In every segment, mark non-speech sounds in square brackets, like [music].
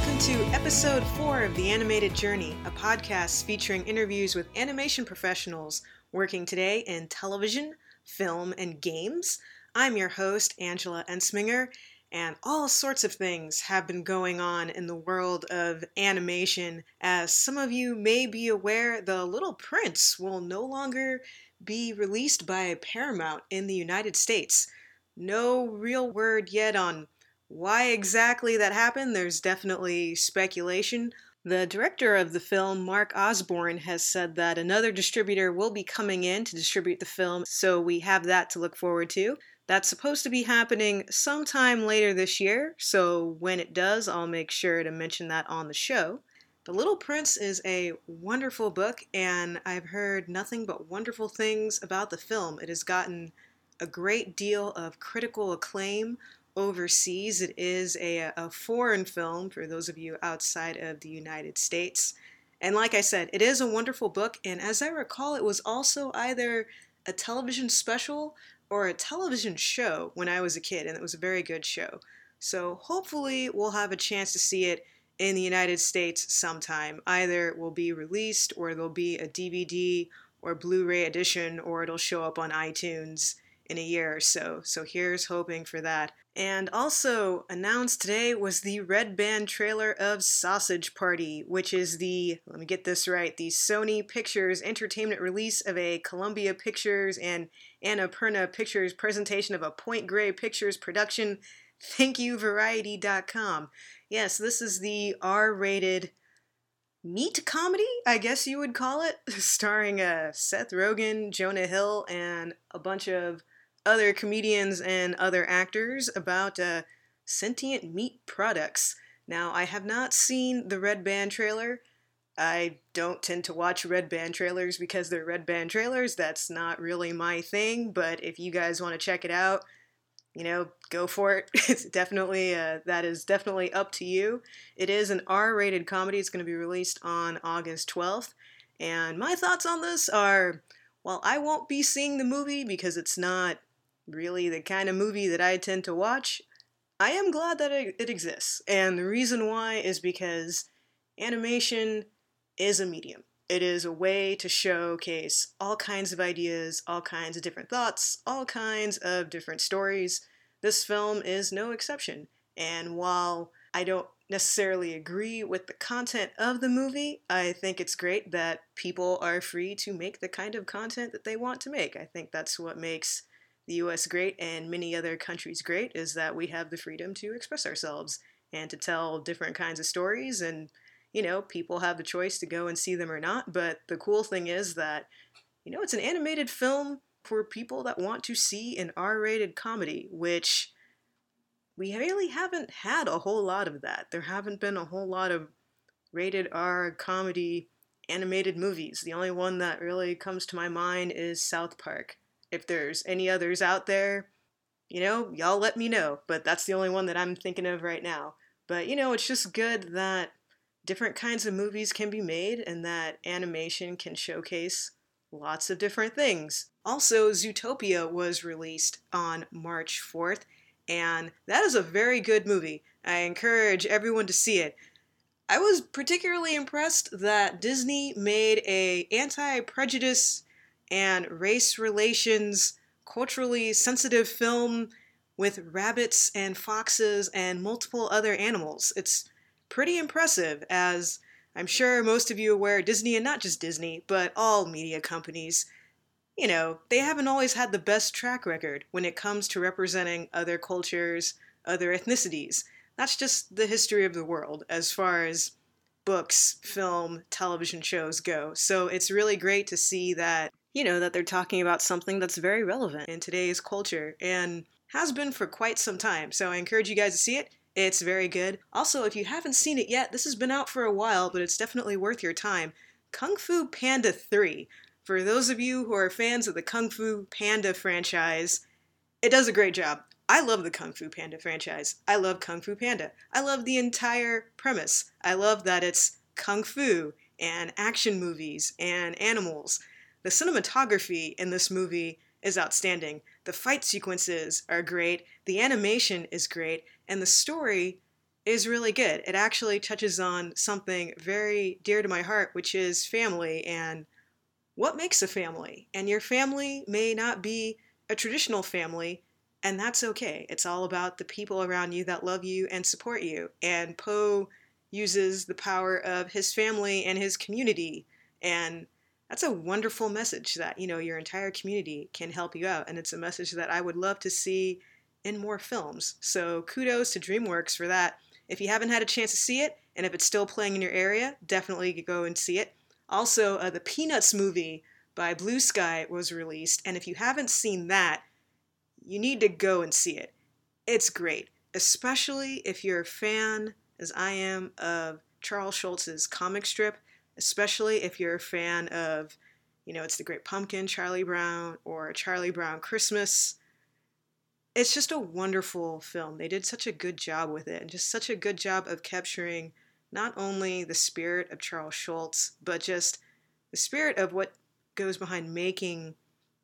Welcome to episode four of The Animated Journey, a podcast featuring interviews with animation professionals working today in television, film, and games. I'm your host, Angela Entzminger, and all sorts of things have been going on in the world of animation. As some of you may be aware, The Little Prince will no longer be released by Paramount in the United States. No real word yet on why exactly that happened. There's definitely speculation. The director of the film, Mark Osborne, has said that another distributor will be coming in to distribute the film, so we have that to look forward to. That's supposed to be happening sometime later this year, so when it does, I'll make sure to mention that on the show. The Little Prince is a wonderful book, and I've heard nothing but wonderful things about the film. It has gotten a great deal of critical acclaim overseas. It is a, a foreign film for those of you outside of the United States. And like I said, it is a wonderful book, and as I recall, it was also either a television special or a television show when I was a kid, and it was a very good show. So hopefully, we'll have a chance to see it in the United States sometime. Either it will be released, or there'll be a DVD or Blu ray edition, or it'll show up on iTunes in a year or so. So here's hoping for that. And also announced today was the Red Band trailer of Sausage Party, which is the, let me get this right, the Sony Pictures Entertainment release of a Columbia Pictures and Annapurna Pictures presentation of a Point Grey Pictures production. Thank you, Variety.com. Yes, this is the R rated meat comedy, I guess you would call it, [laughs] starring uh, Seth Rogen, Jonah Hill, and a bunch of other comedians and other actors about uh, sentient meat products. Now, I have not seen the Red Band trailer. I don't tend to watch red band trailers because they're red band trailers. That's not really my thing, but if you guys want to check it out, you know, go for it. [laughs] It's definitely uh, that is definitely up to you. It is an R-rated comedy. It's going to be released on August 12th. And my thoughts on this are well, I won't be seeing the movie because it's not really the kind of movie that I tend to watch. I am glad that it, exists. And the reason why is because animation is a medium. It is a way to showcase all kinds of ideas, all kinds of different thoughts, all kinds of different stories. This film is no exception. And while I don't necessarily agree with the content of the movie, I think it's great that people are free to make the kind of content that they want to make. I think that's what makes the US great and many other countries great is that we have the freedom to express ourselves and to tell different kinds of stories and you know, people have the choice to go and see them or not. But the cool thing is that, you know, it's an animated film for people that want to see an R rated comedy, which we really haven't had a whole lot of that. There haven't been a whole lot of rated R comedy animated movies. The only one that really comes to my mind is South Park. If there's any others out there, you know, y'all let me know. But that's the only one that I'm thinking of right now. But, you know, it's just good that different kinds of movies can be made and that animation can showcase lots of different things. Also, Zootopia was released on March 4th, and that is a very good movie. I encourage everyone to see it. I was particularly impressed that Disney made a anti-prejudice and race relations culturally sensitive film with rabbits and foxes and multiple other animals. It's pretty impressive, as I'm sure most of you are aware Disney, and not just Disney, but all media companies, you know, they haven't always had the best track record when it comes to representing other cultures, other ethnicities. That's just the history of the world as far as books, film, television shows go. So it's really great to see that, you know, that they're talking about something that's very relevant in today's culture and has been for quite some time. So I encourage you guys to see it. It's very good. Also, if you haven't seen it yet, this has been out for a while, but it's definitely worth your time. Kung Fu Panda 3. For those of you who are fans of the Kung Fu Panda franchise, it does a great job. I love the Kung Fu Panda franchise. I love Kung Fu Panda. I love the entire premise. I love that it's kung fu and action movies and animals. The cinematography in this movie is outstanding. The fight sequences are great, the animation is great, and the story is really good. It actually touches on something very dear to my heart, which is family and what makes a family. And your family may not be a traditional family, and that's okay. It's all about the people around you that love you and support you. And Po uses the power of his family and his community. And that's a wonderful message that, you know, your entire community can help you out. And it's a message that I would love to see in more films. So kudos to DreamWorks for that. If you haven't had a chance to see it, and if it's still playing in your area, definitely go and see it. Also, uh, the Peanuts movie by Blue Sky was released, and if you haven't seen that, you need to go and see it. It's great, especially if you're a fan, as I am, of Charles Schulz's comic strip, especially if you're a fan of, you know, it's the Great Pumpkin, Charlie Brown, or Charlie Brown Christmas. It's just a wonderful film. They did such a good job with it, and just such a good job of capturing not only the spirit of Charles Schulz, but just the spirit of what goes behind making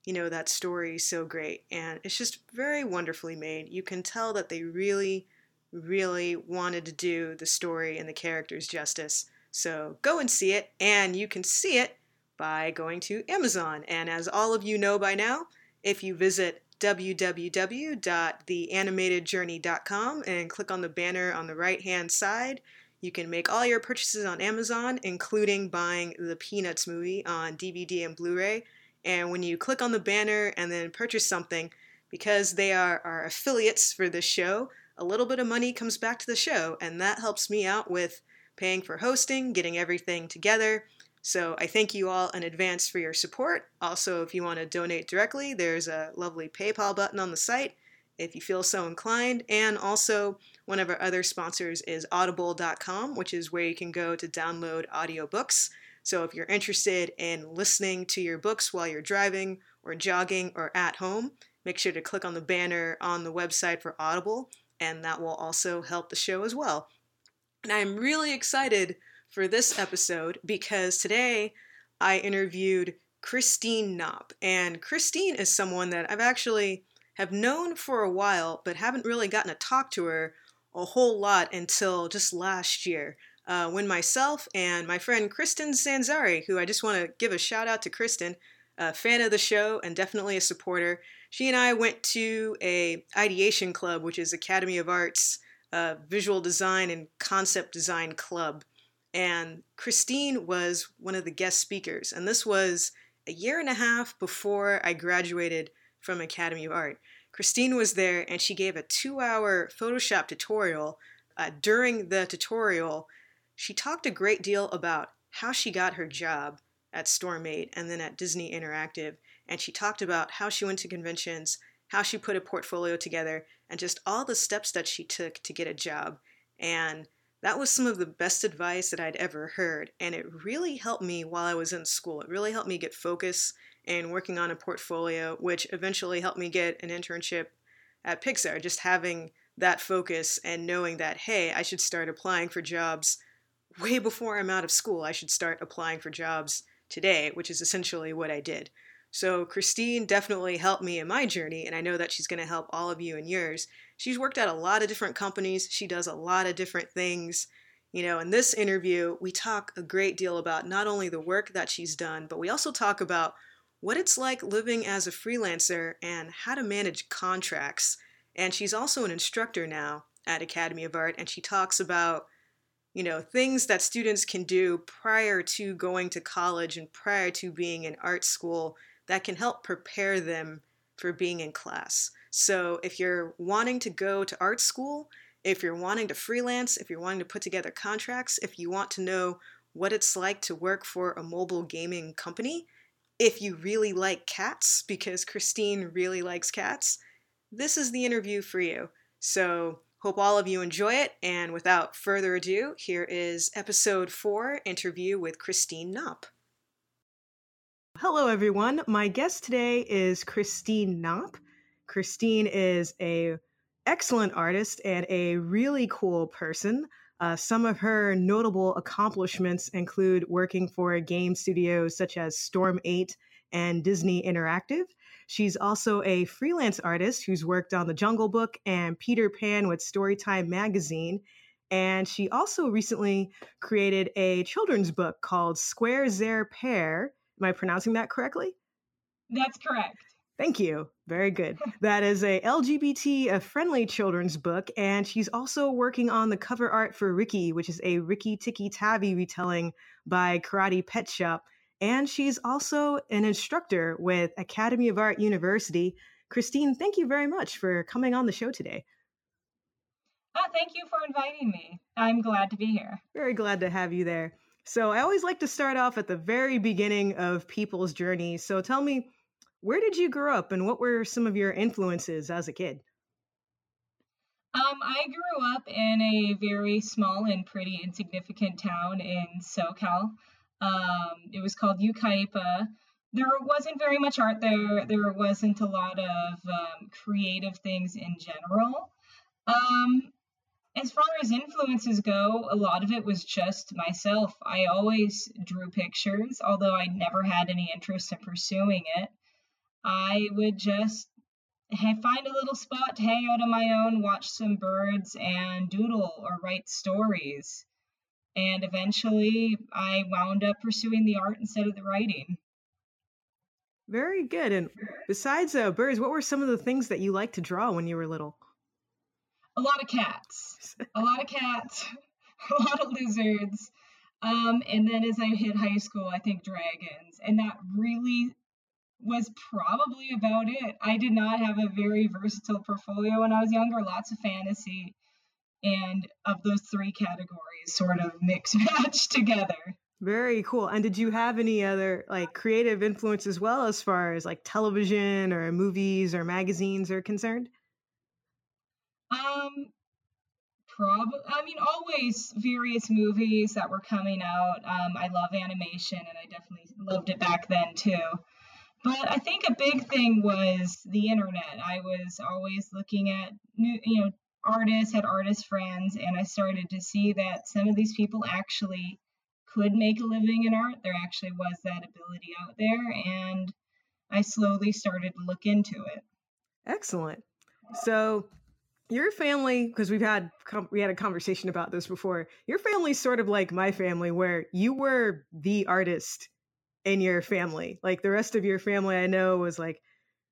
you know, that story so great. And it's just very wonderfully made. You can tell that they really, really wanted to do the story and the characters justice. So go and see it, and you can see it by going to Amazon. And as all of you know by now, if you visit www.theanimatedjourney.com and click on the banner on the right hand side, you can make all your purchases on Amazon, including buying the Peanuts movie on DVD and Blu ray and when you click on the banner and then purchase something, because they are our affiliates for this show, a little bit of money comes back to the show, and that helps me out with paying for hosting, getting everything together. So I thank you all in advance for your support. Also, if you want to donate directly, there's a lovely PayPal button on the site if you feel so inclined. And also, one of our other sponsors is audible.com, which is where you can go to download audiobooks. So if you're interested in listening to your books while you're driving or jogging or at home, make sure to click on the banner on the website for Audible, and that will also help the show as well. And I'm really excited for this episode because today I interviewed Christine Knopp. And Christine is someone that I've actually have known for a while, but haven't really gotten to talk to her a whole lot until just last year uh, when myself and my friend Kristen Sanzari, who I just want to give a shout out to Kristen, a fan of the show and definitely a supporter, she and I went to a ideation club, which is Academy of Arts uh, visual design and concept design club. And Christine was one of the guest speakers, and this was a year and a half before I graduated from Academy of Art. Christine was there and she gave a two hour Photoshop tutorial. Uh, during the tutorial, she talked a great deal about how she got her job at Storm8 and then at Disney Interactive. And she talked about how she went to conventions, how she put a portfolio together, and just all the steps that she took to get a job. And that was some of the best advice that I'd ever heard. And it really helped me while I was in school. It really helped me get focus and working on a portfolio, which eventually helped me get an internship at Pixar. Just having that focus and knowing that, hey, I should start applying for jobs way before I'm out of school, I should start applying for jobs today, which is essentially what I did. So, Christine definitely helped me in my journey, and I know that she's going to help all of you in yours. She's worked at a lot of different companies, she does a lot of different things. You know, in this interview, we talk a great deal about not only the work that she's done, but we also talk about what it's like living as a freelancer and how to manage contracts. And she's also an instructor now at Academy of Art, and she talks about you know, things that students can do prior to going to college and prior to being in art school that can help prepare them for being in class. So if you're wanting to go to art school, if you're wanting to freelance, if you're wanting to put together contracts, if you want to know what it's like to work for a mobile gaming company, if you really like cats, because Christine really likes cats, this is the interview for you. So Hope all of you enjoy it. And without further ado, here is episode four interview with Christine Knopp. Hello, everyone. My guest today is Christine Knopp. Christine is a excellent artist and a really cool person. Uh, some of her notable accomplishments include working for game studios such as Storm8 and Disney Interactive. She's also a freelance artist who's worked on The Jungle Book and Peter Pan with Storytime Magazine. And she also recently created a children's book called Square Zair Pair. Am I pronouncing that correctly? That's correct. Thank you. Very good. [laughs] That is a LGBT uh, friendly children's book, and she's also working on the cover art for Ricky, which is a Rikki-Tikki-Tavi retelling by Karate Pet Shop. And she's also an instructor with Academy of Art University. Christine, thank you very much for coming on the show today. Oh, thank you for inviting me. I'm glad to be here. Very glad to have you there. So, I always like to start off at the very beginning of people's journey. So, tell me, where did you grow up and what were some of your influences as a kid? Um, I grew up in a very small and pretty insignificant town in SoCal. Um, it was called Yucaipa. There wasn't very much art there. There wasn't a lot of um, creative things in general. Um, as far as influences go, a lot of it was just myself. I always drew pictures, although I never had any interest in pursuing it. I would just find a little spot to hang out on my own, watch some birds, and doodle or write stories. And eventually, I wound up pursuing the art instead of the writing. Very good. And besides uh, birds, what were some of the things that you liked to draw when you were little? A lot of cats. a lot of cats. [laughs] A lot of lizards. Um, and then as I hit high school, I think dragons. And that really was probably about it. I did not have a very versatile portfolio when I was younger, lots of fantasy, and of those three categories sort of mix [laughs] match together. Very cool. And did you have any other like creative influence as well as far as like television or movies or magazines are concerned? Um probably I mean always various movies that were coming out. Um I love animation and I definitely loved it back then too. But I think a big thing was the internet. I was always looking at new, you know, artists, had artist friends, and I started to see that some of these people actually could make a living in art. There actually was that ability out there, and I slowly started to look into it. Excellent. So, your family, because we've had we had a conversation about this before. Your family's sort of like my family, where you were the artist in your family. Like the rest of your family, I know was like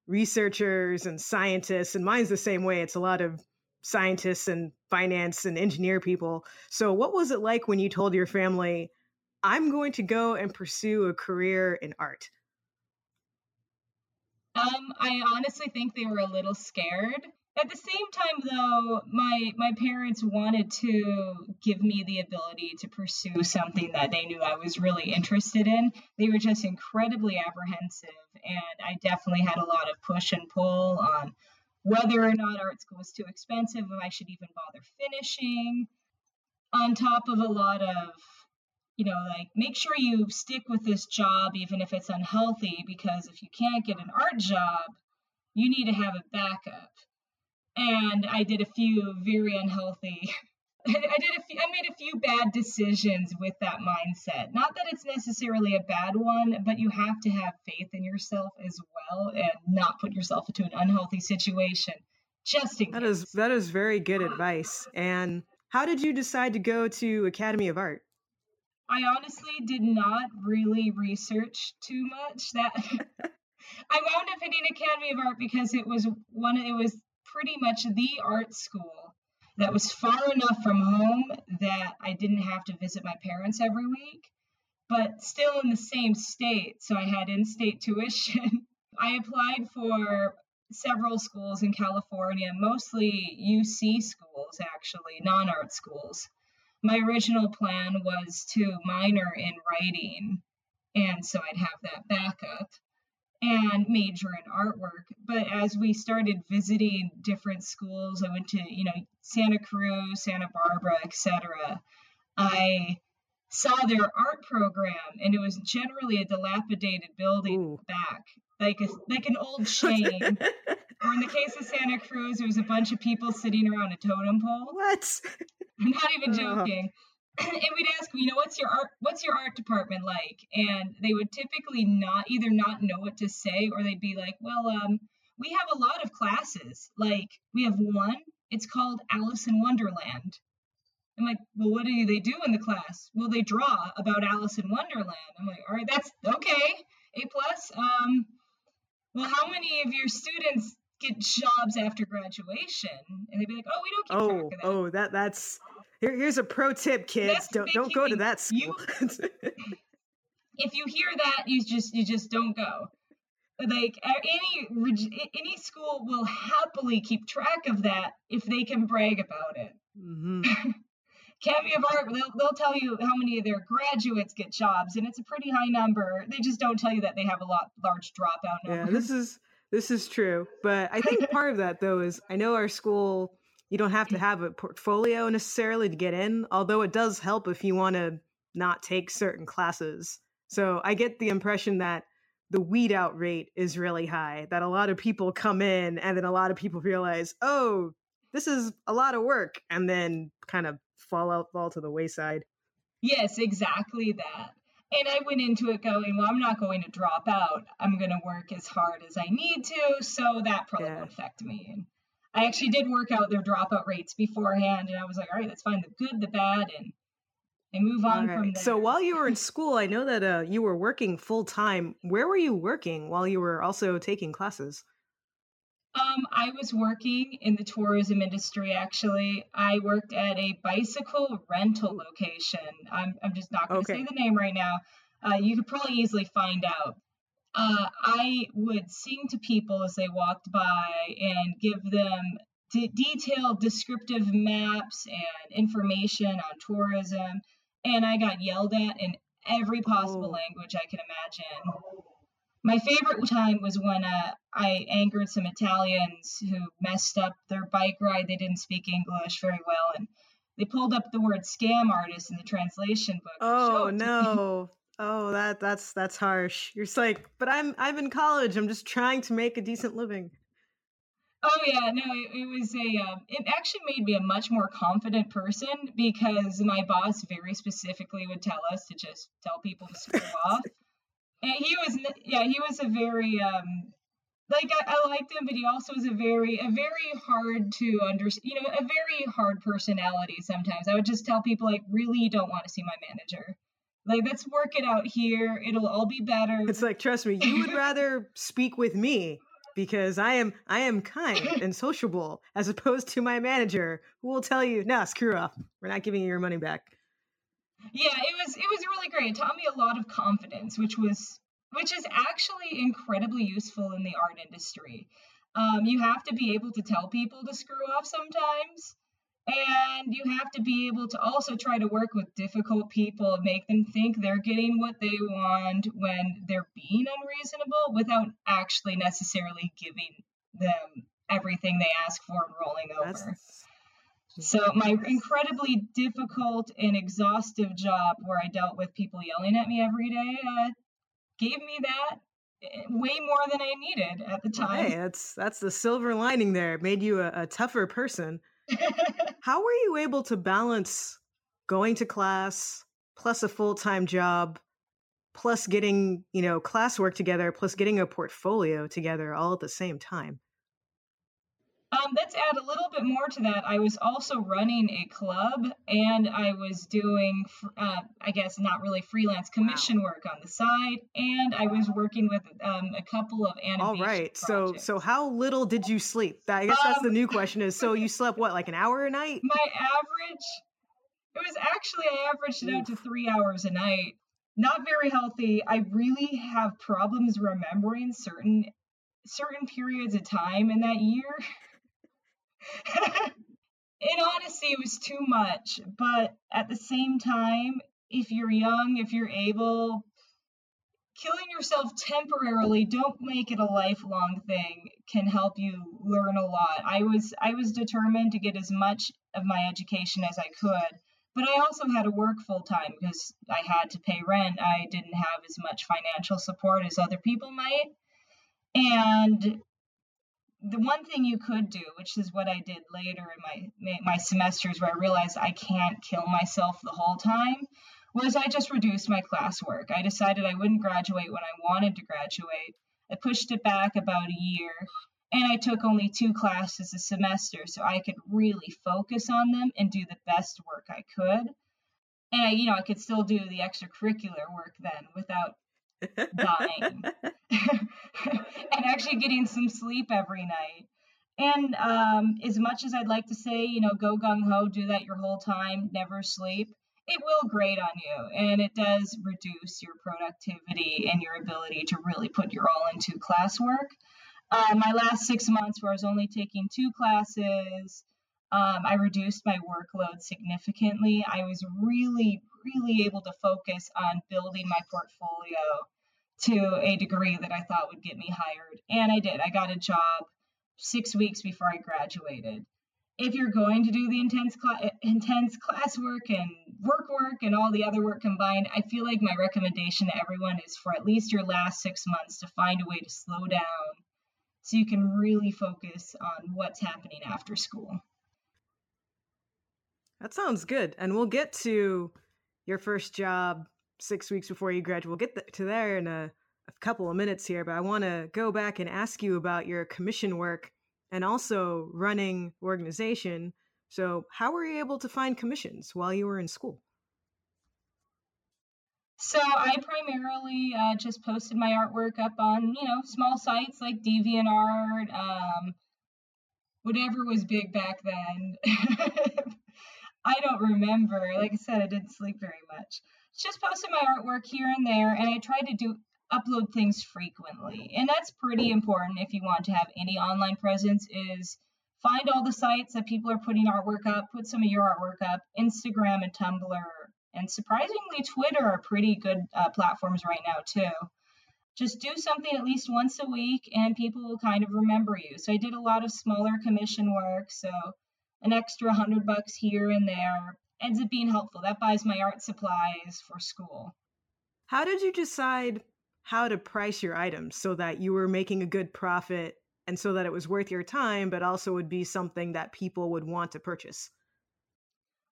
researchers and scientists, and mine's the same way. It's a lot of scientists and finance and engineer people. So, what was it like when you told your family, I'm going to go and pursue a career in art? Um, I honestly think they were a little scared at the same time though my my parents wanted to give me the ability to pursue something that they knew i was really interested in. They were just incredibly apprehensive and i definitely had a lot of push and pull on whether or not art school was too expensive if i should even bother finishing. On top of a lot of you know like make sure you stick with this job even if it's unhealthy because if you can't get an art job you need to have a backup and I did a few very unhealthy. [laughs] I did a few, I made a few bad decisions with that mindset. Not that it's necessarily a bad one, but you have to have faith in yourself as well and not put yourself into an unhealthy situation. Just in that case. is that is very good um, advice. And how did you decide to go to Academy of Art? I honestly did not really research too much. That [laughs] [laughs] I wound up hitting Academy of Art because it was one. It was pretty much the art school that was far enough from home that I didn't have to visit my parents every week, but still in the same state. So I had in state [laughs] tuition. I applied for several schools in California, mostly UC schools, actually, non art schools. My original plan was to minor in writing, and so I'd have that backup and major in artwork. But as we started visiting different schools, I went to, you know, Santa Cruz, Santa Barbara, etc. I saw their art program and it was generally a dilapidated building Ooh. back like a, like an old [laughs] shame or in the case of santa cruz it was a bunch of people sitting around a totem pole what [laughs] i'm not even oh. joking and we'd ask, you know, what's your art what's your art department like? And they would typically not either not know what to say or they'd be like, well, um, we have a lot of classes. Like we have one, it's called Alice in Wonderland. I'm like, well, what do they do in the class? Well, they draw about Alice in Wonderland. I'm like, all right, that's okay, A plus. Um, well, how many of your students get jobs after graduation? And they'd be like, oh, we don't keep oh, track of that. Oh, that that's here, here's a pro tip, kids. That's don't don't go to that school. You, [laughs] if you hear that, you just you just don't go. Like any any school will happily keep track of that if they can brag about it. Mm-hmm. Academy of Art, they'll, they'll tell you how many of their graduates get jobs, and it's a pretty high number. They just don't tell you that they have a lot large dropout number. Yeah, this is this is true, but I think [laughs] part of that though is I know our school you don't have to mm. have a portfolio necessarily to get in, although it does help if you want to not take certain classes. So I get the impression that the weed out rate is really high, that a lot of people come in and then a lot of people realize, oh, this is a lot of work, and then kind of fall out, fall to the wayside. Yes, exactly that. And I went into it going, well, I'm not going to drop out. I'm going to work as hard as I need to, so that probably yeah. won't affect me. I actually did work out their dropout rates beforehand, and I was like, all right, let's find the good, the bad, and and move on right. from there. So while you were in school, I know that uh, you were working full time. Where were you working while you were also taking classes? Um, I was working in the tourism industry. Actually, I worked at a bicycle rental location. I'm I'm just not going to okay. say the name right now. Uh, you could probably easily find out. Uh, I would sing to people as they walked by and give them d- detailed descriptive maps and information on tourism. And I got yelled at in every possible language I can imagine. My favorite time was when uh, I angered some Italians who messed up their bike ride. They didn't speak English very well, and they pulled up the word "scam artist" in the translation book. Oh no! Oh, that that's that's harsh. You're just like, but I'm I'm in college. I'm just trying to make a decent living. Oh yeah, no, it, it was a. Um, it actually made me a much more confident person because my boss very specifically would tell us to just tell people to screw off. [laughs] And he was, yeah, he was a very um, like I, I, liked him, but he also was a very a very hard to understand, you know, a very hard personality. Sometimes I would just tell people like, really don't want to see my manager. Like, let's work it out here. It'll all be better. It's like, trust me, you would rather speak with me because I am I am kind and sociable as opposed to my manager who will tell you, "Nah, screw off. We're not giving you your money back." Yeah, it was it was really great. It taught me a lot of confidence, which was which is actually incredibly useful in the art industry. Um, you have to be able to tell people to screw off sometimes, and you have to be able to also try to work with difficult people and make them think they're getting what they want when they're being unreasonable without actually necessarily giving them everything they ask for and rolling over. That's... So, my incredibly difficult and exhaustive job where I dealt with people yelling at me every day uh, gave me that eh, way more than I needed at the time. Hey, that's that's the silver lining there. It made you a, a tougher person. [laughs] How were you able to balance going to class plus a full-time job plus getting, you know, classwork together plus getting a portfolio together all at the same time? Um, let's add a little bit more to that. I was also running a club and I was doing, uh, I guess, not really freelance commission wow. work on the side. And I was working with um, a couple of animation All right. Projects. So, so how little did you sleep? I guess that's um, the new question is, so you [laughs] slept what, like an hour a night? My average, it was actually, I averaged it out to three hours a night. Not very healthy. I really have problems remembering certain certain periods of time in that year. [laughs] in honesty, it was too much. But at the same time, if you're young, if you're able, killing yourself temporarily, don't make it a lifelong thing, can help you learn a lot. I was I was determined to get as much of my education as I could. But I also had to work full time because I had to pay rent. I didn't have as much financial support as other people might. And the one thing you could do, which is what I did later in my my semesters, where I realized I can't kill myself the whole time, was I just reduced my classwork. I decided I wouldn't graduate when I wanted to graduate. I pushed it back about a year, And I took only two classes a semester so I could really focus on them and do the best work I could. And I, you know, I could still do the extracurricular work then without dying [laughs] [laughs] and actually getting some sleep every night. And um, as much as I'd like to say, you know, go gung ho, do that your whole time, never sleep, it will grate on you and it does reduce your productivity and your ability to really put your all into classwork. Uh, my last six months, where I was only taking two classes, um, I reduced my workload significantly. I was really, really able to focus on building my portfolio to a degree that I thought would get me hired. And I did. I got a job six weeks before I graduated. If you're going to do the intense cl- eh, intense classwork and work work and all the other work combined, I feel like my recommendation to everyone is for at least your last six months to find a way to slow down so you can really focus on what's happening after school. That sounds good. And we'll get to your first job six weeks before you graduate. We'll get to there in a, a couple of minutes here, but I want to go back and ask you about your commission work and also running organization. So, how were you able to find commissions while you were in school? So I primarily uh, just posted my artwork up on you know small sites like DeviantArt, um, whatever was big back then. [laughs] I don't remember. Like I said, I didn't sleep very much just posted my artwork here and there, and I tried to do upload things frequently. And that's pretty important if you want to have any online presence is find all the sites that people are putting artwork up, put some of your artwork up. Instagram and Tumblr and surprisingly Twitter are pretty good uh, platforms right now too. Just do something at least once a week and people will kind of remember you. So I did a lot of smaller commission work, so an extra 100 bucks here and there ends up being helpful. That buys my art supplies for school. How did you decide how to price your items so that you were making a good profit and so that it was worth your time, but also would be something that people would want to purchase?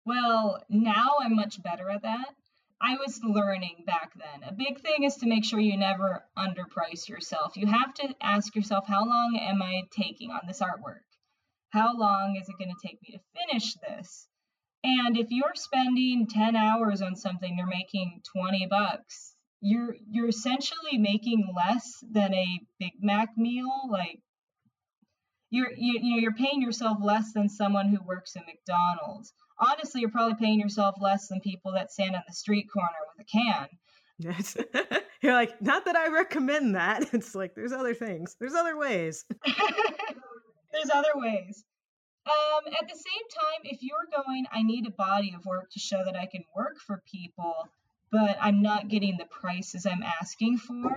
Well, now I'm much better at that. I was learning back then. A big thing is to make sure you never underprice yourself. You have to ask yourself, how long am I taking on this artwork? How long is it going to take me to finish this? And if you're spending 10 hours on something, you're making 20 bucks. You're you're essentially making less than a Big Mac meal. Like you're you, you know you're paying yourself less than someone who works at McDonald's. Honestly, you're probably paying yourself less than people that stand on the street corner with a can. Yes. [laughs] you're like, not that I recommend that. [laughs] It's like there's other things. There's other ways. [laughs] there's other ways. Um, at the same time, if you're going, I need a body of work to show that I can work for people, but I'm not getting the prices I'm asking for,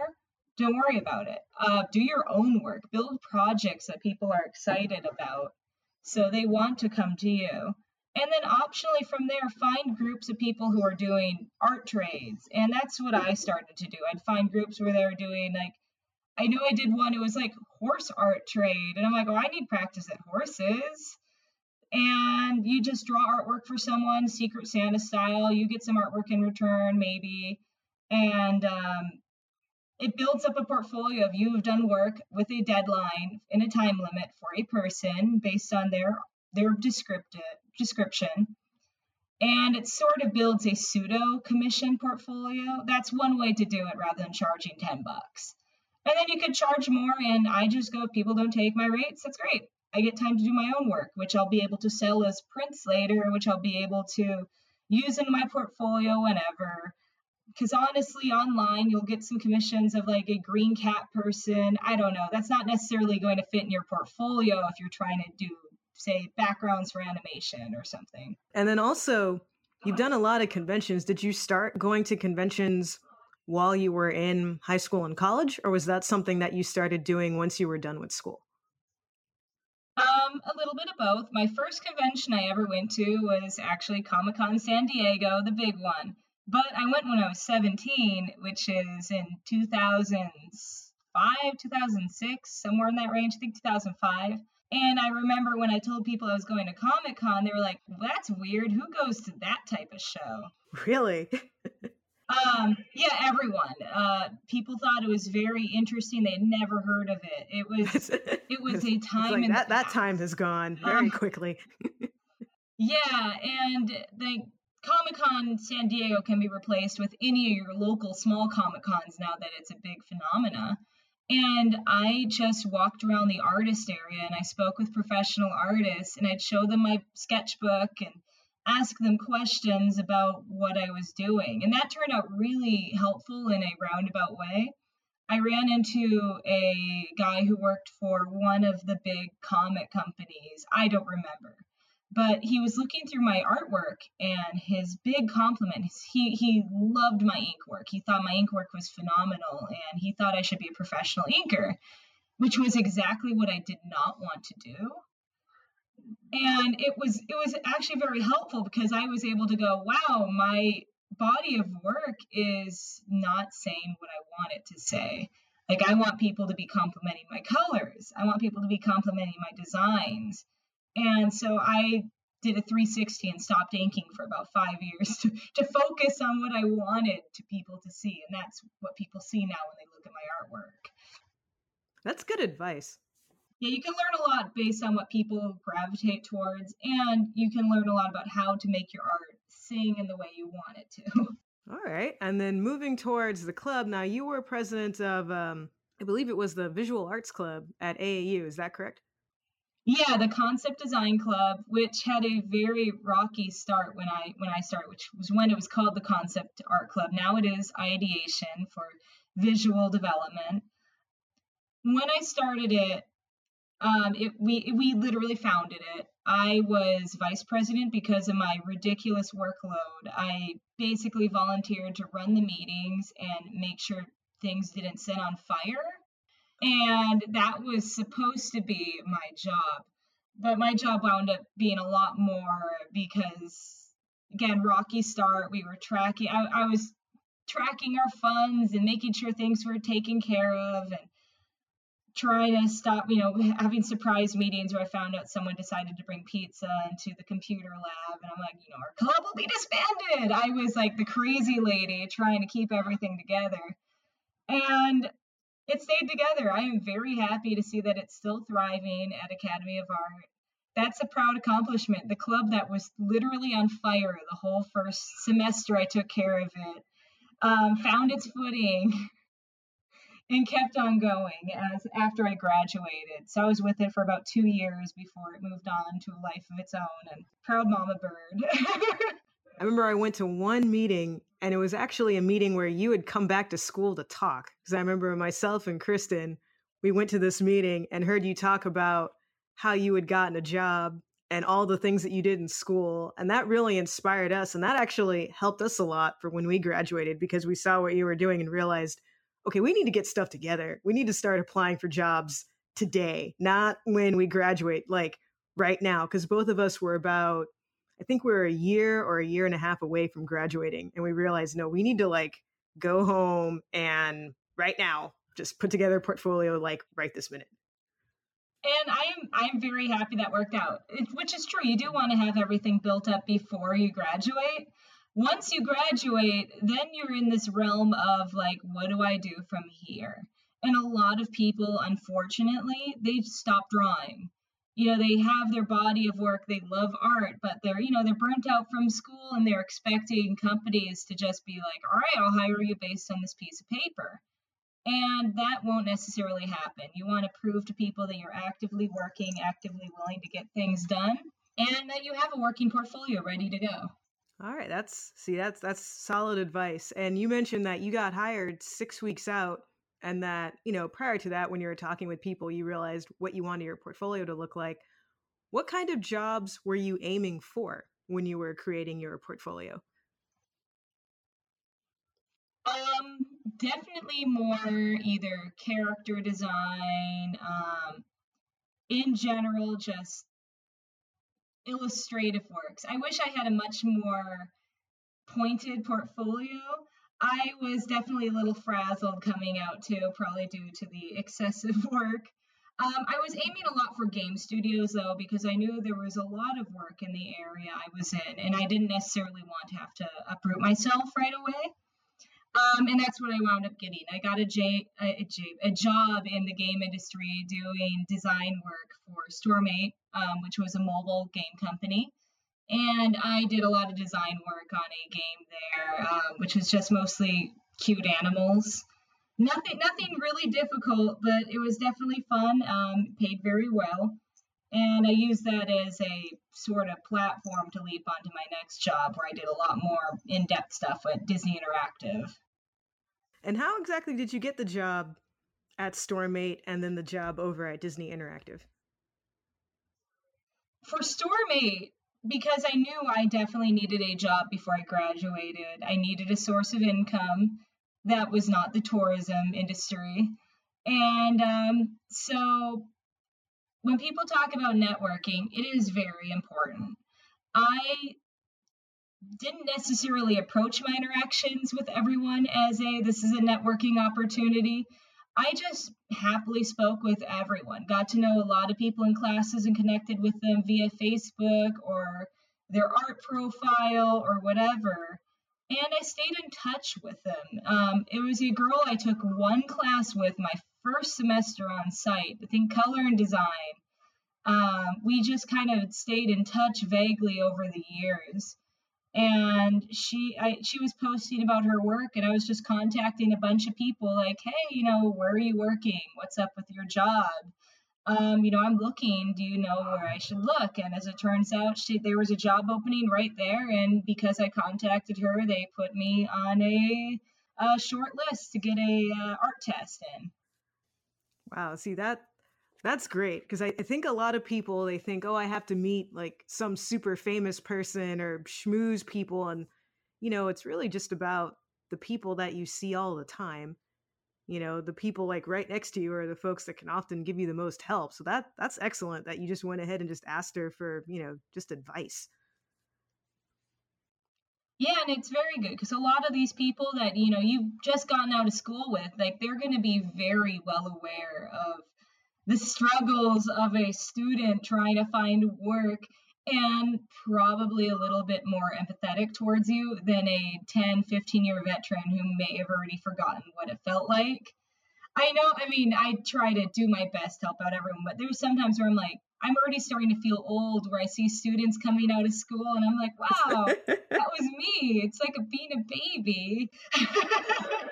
don't worry about it. Uh, do your own work, build projects that people are excited about so they want to come to you. And then optionally from there, find groups of people who are doing art trades. And that's what I started to do. I'd find groups where they were doing like I know I did one, it was like horse art trade. And I'm like, oh, I need practice at horses. And you just draw artwork for someone, Secret Santa style. You get some artwork in return, maybe. And um, it builds up a portfolio of you have done work with a deadline and a time limit for a person based on their their descriptive description and it sort of builds a pseudo commission portfolio that's one way to do it rather than charging 10 bucks and then you could charge more, and I just go, if people don't take my rates, that's great. I get time to do my own work, which I'll be able to sell as prints later, which I'll be able to use in my portfolio whenever. Because honestly, online, you'll get some commissions of like a green cat person. I don't know. That's not necessarily going to fit in your portfolio if you're trying to do, say, backgrounds for animation or something. And then also, you've done a lot of conventions. Did you start going to conventions while you were in high school and college, or was that something that you started doing once you were done with school? Um, a little bit of both. My first convention I ever went to was actually Comic Con San Diego, the big one. But I went when I was 17, which is in 2005, 2006, somewhere in that range, I think 2005. And I remember when I told people I was going to Comic Con, they were like, well, that's weird. Who goes to that type of show? Really? [laughs] Um, yeah, everyone. Uh, people thought it was very interesting. They had never heard of it. It was it was a time like that that time has gone very um, quickly. yeah, and the Comic Con San Diego can be replaced with any of your local small Comic Cons now that it's a big phenomena. And I just walked around the artist area and I spoke with professional artists and I'd show them my sketchbook and ask them questions about what I was doing. And that turned out really helpful in a roundabout way. I ran into a guy who worked for one of the big comic companies. I don't remember. But he was looking through my artwork and his big compliment, he, he loved my ink work. He thought my ink work was phenomenal and he thought I should be a professional inker, which was exactly what I did not want to do and it was it was actually very helpful because I was able to go, wow, my body of work is not saying what I want it to say. Like I want people to be complimenting my colors. I want people to be complimenting my designs. And so I did a 360 and stopped inking for about five years [laughs] to, to focus on what I wanted to people to see. And that's what people see now when they look at my artwork. That's good advice yeah, you can learn a lot based on what people gravitate towards, and you can learn a lot about how to make your art sing in the way you want it to. [laughs] All right. And then moving towards the club, now you were president of, um, I believe it was the Visual Arts Club at AAU. Is that correct? Yeah, the Concept Design Club, which had a very rocky start when I when I started, which was when it was called the Concept Art Club. Now it is Ideation for Visual Development. When I started it, um, it, we we literally founded it. I was vice president because of my ridiculous workload. I basically volunteered to run the meetings and make sure things didn't set on fire. And that was supposed to be my job. But my job wound up being a lot more because, again, rocky start. We were tracking, I, I was tracking our funds and making sure things were taken care of and trying to stop, you know, having surprise meetings where I found out someone decided to bring pizza into the computer lab. And I'm like, you know, our club will be disbanded. I was like the crazy lady trying to keep everything together. And it stayed together. I am very happy to see that it's still thriving at Academy of Art. That's a proud accomplishment. The club that was literally on fire the whole first semester I took care of it um, found its footing [laughs] and kept on going as after I graduated. So I was with it for about two years before it moved on to a life of its own and proud mama bird. [laughs] I remember I went to one meeting and it was actually a meeting where you had come back to school to talk. Because I remember myself and Kristen, we went to this meeting and heard you talk about how you had gotten a job and all the things that you did in school. And that really inspired us. And that actually helped us a lot for when we graduated because we saw what you were doing and realized okay, we need to get stuff together. We need to start applying for jobs today, not when we graduate, like right now, because both of us were about, I think we are a year or a year and a half away from graduating. And we realized, no, we need to like go home and right now just put together a portfolio like right this minute. And I'm I'm very happy that worked out. It, which is true. You do want to have everything built up before you graduate once you graduate, then you're in this realm of like, what do I do from here? And a lot of people, unfortunately, they stop drawing. You know, they have their body of work, they love art, but they're, you know, they're burnt out from school and they're expecting companies to just be like, all right, I'll hire you based on this piece of paper. And that won't necessarily happen. You want to prove to people that you're actively working, actively willing to get things done, and that you have a working portfolio ready to go. All right, that's see that's that's solid advice. And you mentioned that you got hired 6 weeks out and that, you know, prior to that when you were talking with people, you realized what you wanted your portfolio to look like. What kind of jobs were you aiming for when you were creating your portfolio? Um, definitely more either character design, um, in general, just illustrative works. I wish I had a much more pointed portfolio. I was definitely a little frazzled coming out too, probably due to the [laughs] excessive work. Um, I was aiming a lot for game studios though, because I knew there was a lot of work in the area I was in, and I didn't necessarily want to have to uproot myself right away. Um, and that's what I wound up getting. I got a, j- a, a job in the game industry doing design work for Storm8, um, which was a mobile game company. And I did a lot of design work on a game there, um, which was just mostly cute animals. Nothing, nothing really difficult, but it was definitely fun. Um, paid very well, and I used that as a sort of platform to leap onto my next job, where I did a lot more in-depth stuff at Disney Interactive. And how exactly did you get the job at Storm8 and then the job over at Disney Interactive? For Storm8, because I knew I definitely needed a job before I graduated, I needed a source of income that was not the tourism industry. And um, so when people talk about networking, it is very important. I didn't necessarily approach my interactions with everyone as a this is a networking opportunity. I just happily spoke with everyone, got to know a lot of people in classes and connected with them via Facebook or their art profile or whatever. And I stayed in touch with them. Um, it was a girl I took one class with my first semester on site, I think color and design. Um, we just kind of stayed in touch vaguely over the years and she I, she was posting about her work and i was just contacting a bunch of people like hey you know where are you working? What's up with your job? Um, you know i'm looking. Do you know where i should look? And as it turns out she, there was a job opening right there and because i contacted her they put me on a, a short list to get a uh, art test in. Wow see that that's great because I, I, think a lot of people they think, oh, I have to meet like some super famous person or schmooze people, and you know, it's really just about the people that you see all the time. You know, the people like right next to you are the folks that can often give you the most help. So that that's excellent that you just went ahead and just asked her for you know just advice. Yeah, and it's very good because a lot of these people that you know you've just gotten out of school with, like they're going to be very well aware of the struggles of a student trying to find work and probably a little bit more empathetic towards you than a 10, 15 year veteran who may have already forgotten what it felt like. I know, I mean, I try to do my best to help out everyone, but there's sometimes where I'm like, I'm already starting to feel old where I see students coming out of school and I'm like, wow, that [laughs] was me. It's like a being a baby. [laughs]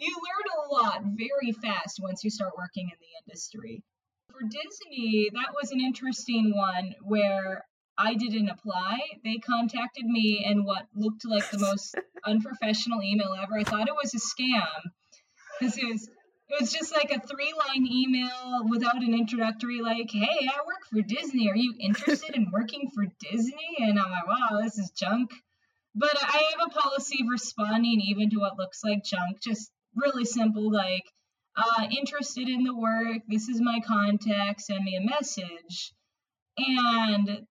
you learn a lot very fast once you start working in the industry. For Disney, that was an interesting one where I didn't apply. They contacted me in what looked like the most [laughs] unprofessional email ever. I thought it was a scam. This is it was just like a three line email without an introductory like hey i work for disney are you interested in working for disney and i'm like wow this is junk but i have a policy of responding even to what looks like junk just really simple like uh, interested in the work. This is my contact send me a message. And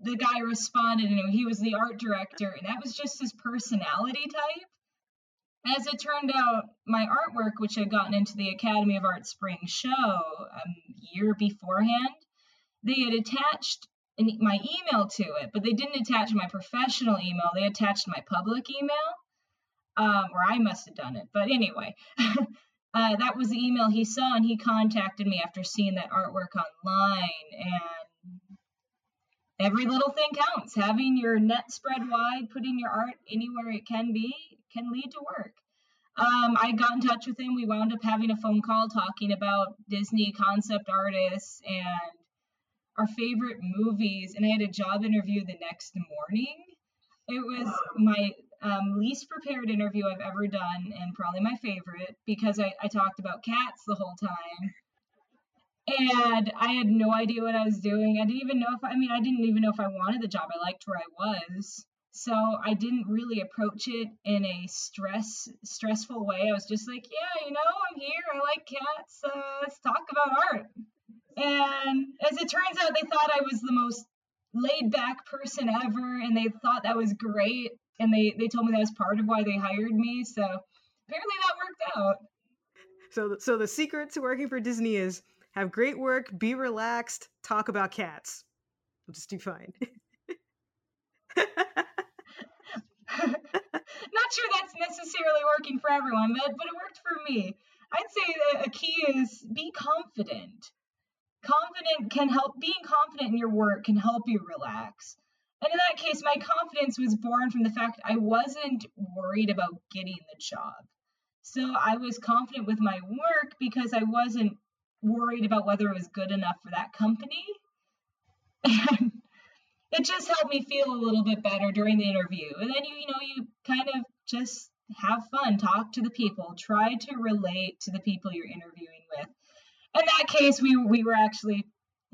the guy responded and he was the art director and that was just his personality type. As it turned out my artwork which had gotten into the academy of art spring show a year beforehand they had attached my email to it but they didn't attach my professional email. They attached my public email um, or I must have done it. But anyway, [laughs] uh, that was the email he saw, and he contacted me after seeing that artwork online. And every little thing counts. Having your net spread wide, putting your art anywhere it can be, can lead to work. Um, I got in touch with him. We wound up having a phone call talking about Disney concept artists and our favorite movies. And I had a job interview the next morning. It was my um, least prepared interview I've ever done, and probably my favorite because I, I talked about cats the whole time. And I had no idea what I was doing. I didn't even know if I mean I didn't even know if I wanted the job. I liked where I was. So I didn't really approach it in a stress stressful way. I was just like, yeah, you know, I'm here. I like cats. Uh, let's talk about art. And as it turns out, they thought I was the most laid back person ever, and they thought that was great and they they told me that was part of why they hired me. So apparently that worked out. So so the secret to working for Disney is have great work, be relaxed, talk about cats. We'll just do fine. [laughs] not sure that's necessarily working for everyone, but but it worked for me. I'd say that a key is be confident. Confident can help. Being confident in your work can help you relax. And in that case, my confidence was born from the fact I wasn't worried about getting the job. So I was confident with my work because I wasn't worried about whether it was good enough for that company. And it just helped me feel a little bit better during the interview. And then you, you know, you kind of just have fun, talk to the people, try to relate to the people you're interviewing with. In that case, we we were actually,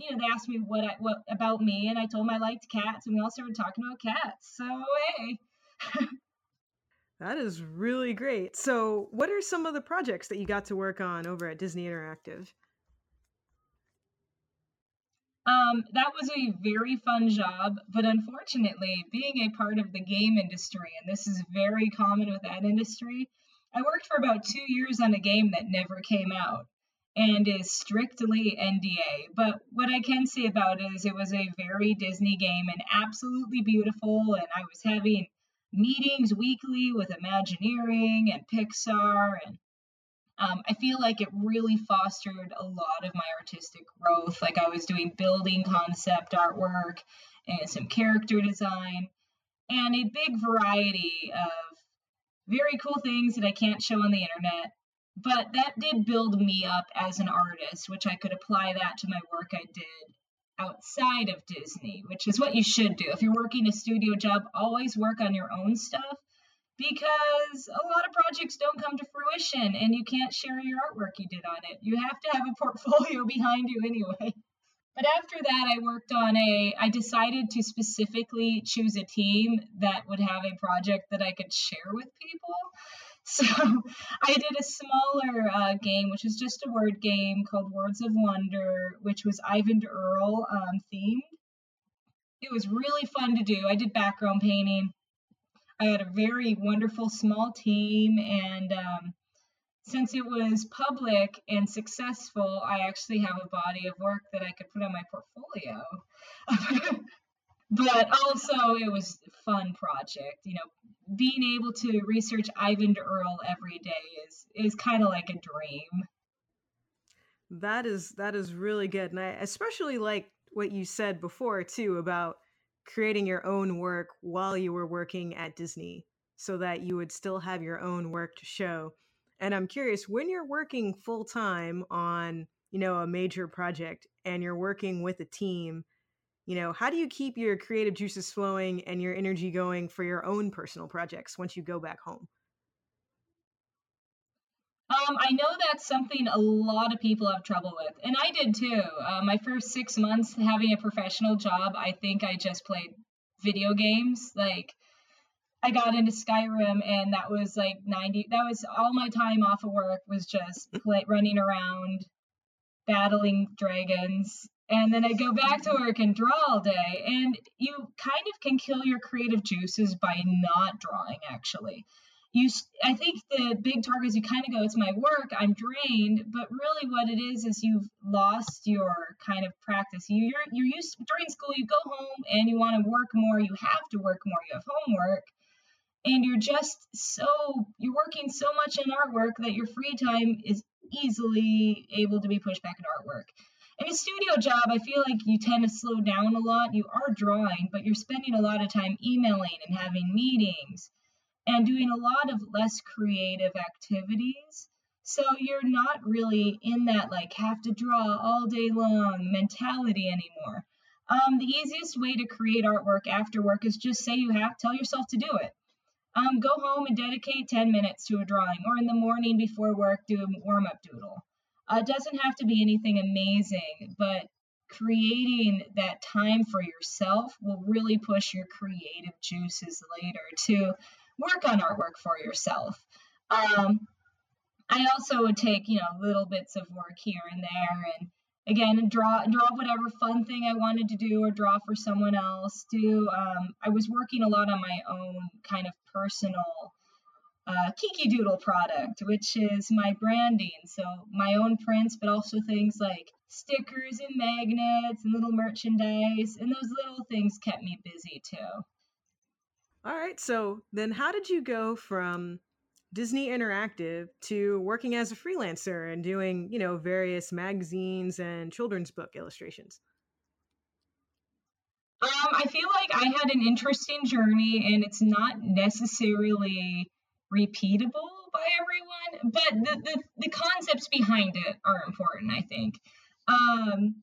you know, they asked me what I, what about me, and I told them I liked cats, and we all started talking about cats. So hey. [laughs] that is really great. So, what are some of the projects that you got to work on over at Disney Interactive? Um, that was a very fun job, but unfortunately, being a part of the game industry, and this is very common with that industry, I worked for about two years on a game that never came out and is strictly NDA. But what I can say about it is it was a very Disney game and absolutely beautiful, and I was having meetings weekly with Imagineering and Pixar and um, I feel like it really fostered a lot of my artistic growth. Like I was doing building concept artwork and some character design and a big variety of very cool things that I can't show on the internet. But that did build me up as an artist, which I could apply that to my work I did outside of Disney, which is what you should do. If you're working a studio job, always work on your own stuff because a lot of projects don't come to fruition and you can't share your artwork you did on it. You have to have a [laughs] portfolio behind you anyway. But after that, I worked on a, I decided to specifically choose a team that would have a project that I could share with people. [laughs] So I did a smaller uh, game, which was just a word game called Words of Wonder, which was Eyvind Earle um, themed. It was really fun to do. I did background painting I had a very wonderful small team, and um, since it was public and successful, I actually have a body of work that I could put on my portfolio. [laughs] but also, it was a fun project. You know, being able to research Eyvind Earle every day is is kind of like a dream. That is that is really good, and I especially like what you said before too about creating your own work while you were working at Disney so that you would still have your own work to show. And I'm curious when you're working full time on, you know, a major project and you're working with a team, you know, how do you keep your creative juices flowing and your energy going for your own personal projects once you go back home? Um, I know that's something a lot of people have trouble with, and I did too. Uh, my first six months having a professional job, I think I just played video games. Like, I got into Skyrim, and that was like 90. That was all my time off of work was just play, running around, battling dragons, and then I go back to work and draw all day. And you kind of can kill your creative juices by not drawing, actually you i think the big target is you kind of go it's my work i'm drained but really what it is is you've lost your kind of practice you're you're used during school you go home and you want to work more you have to work more you have homework and you're just so you're working so much in artwork that your free time is easily able to be pushed back into artwork in a studio job i feel like you tend to slow down a lot you are drawing but you're spending a lot of time emailing and having meetings and doing a lot of less creative activities. So you're not really in that like have to draw all day long mentality anymore. Um, the easiest way to create artwork after work is just say you have tell yourself to do it. Um, go home and dedicate 10 minutes to a drawing, or in the morning before work, do a warm up doodle. Uh, it doesn't have to be anything amazing, but creating that time for yourself will really push your creative juices later to work on artwork for yourself. Um, I also would take, you know, little bits of work here and there and again draw draw whatever fun thing I wanted to do or draw for someone else. Do um, I was working a lot on my own kind of personal uh, Kiki Doodle product, which is my branding. So my own prints, but also things like stickers and magnets and little merchandise. And those little things kept me busy too. All right. So then, how did you go from Disney Interactive to working as a freelancer and doing, you know, various magazines and children's book illustrations? Um, I feel like I had an interesting journey, and it's not necessarily repeatable by everyone, but the, the, the concepts behind it are important, I think. Um,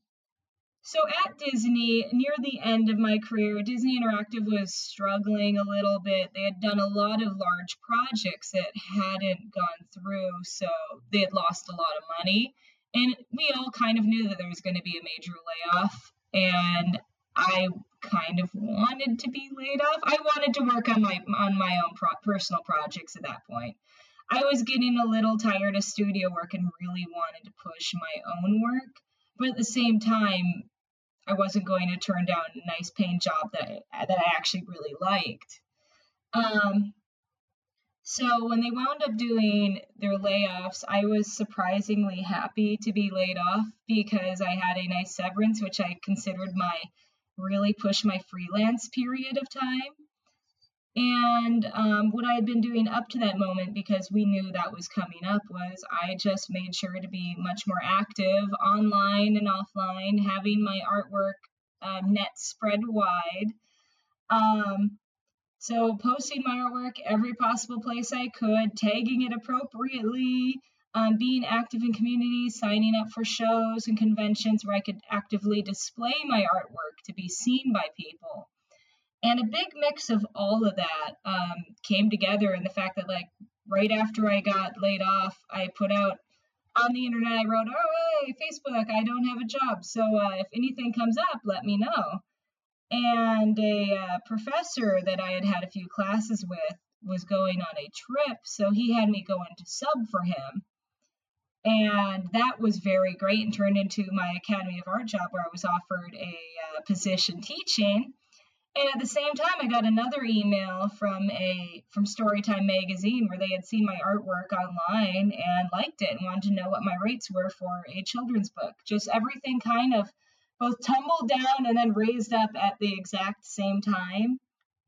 so at Disney, near the end of my career, Disney Interactive was struggling a little bit. They had done a lot of large projects that hadn't gone through, so they had lost a lot of money. And we all kind of knew that there was going to be a major layoff. And I kind of wanted to be laid off. I wanted to work on my on my own pro- personal projects at that point. I was getting a little tired of studio work and really wanted to push my own work. But at the same time, I wasn't going to turn down a nice paying job that that I actually really liked. Um, so when they wound up doing their layoffs, I was surprisingly happy to be laid off because I had a nice severance, which I considered my really push my freelance period of time. And um, what I had been doing up to that moment, because we knew that was coming up, was I just made sure to be much more active online and offline, having my artwork um, net spread wide. Um, so, posting my artwork every possible place I could, tagging it appropriately, um, being active in communities, signing up for shows and conventions where I could actively display my artwork to be seen by people. And a big mix of all of that um, came together in the fact that, like, right after I got laid off, I put out on the internet, I wrote, Oh, hey, Facebook, I don't have a job. So uh, if anything comes up, let me know. And a uh, professor that I had had a few classes with was going on a trip. So he had me go into sub for him. And that was very great and turned into my Academy of Art job where I was offered a uh, position teaching and at the same time, I got another email from a from Storytime magazine where they had seen my artwork online and liked it and wanted to know what my rates were for a children's book. Just everything kind of both tumbled down and then raised up at the exact same time.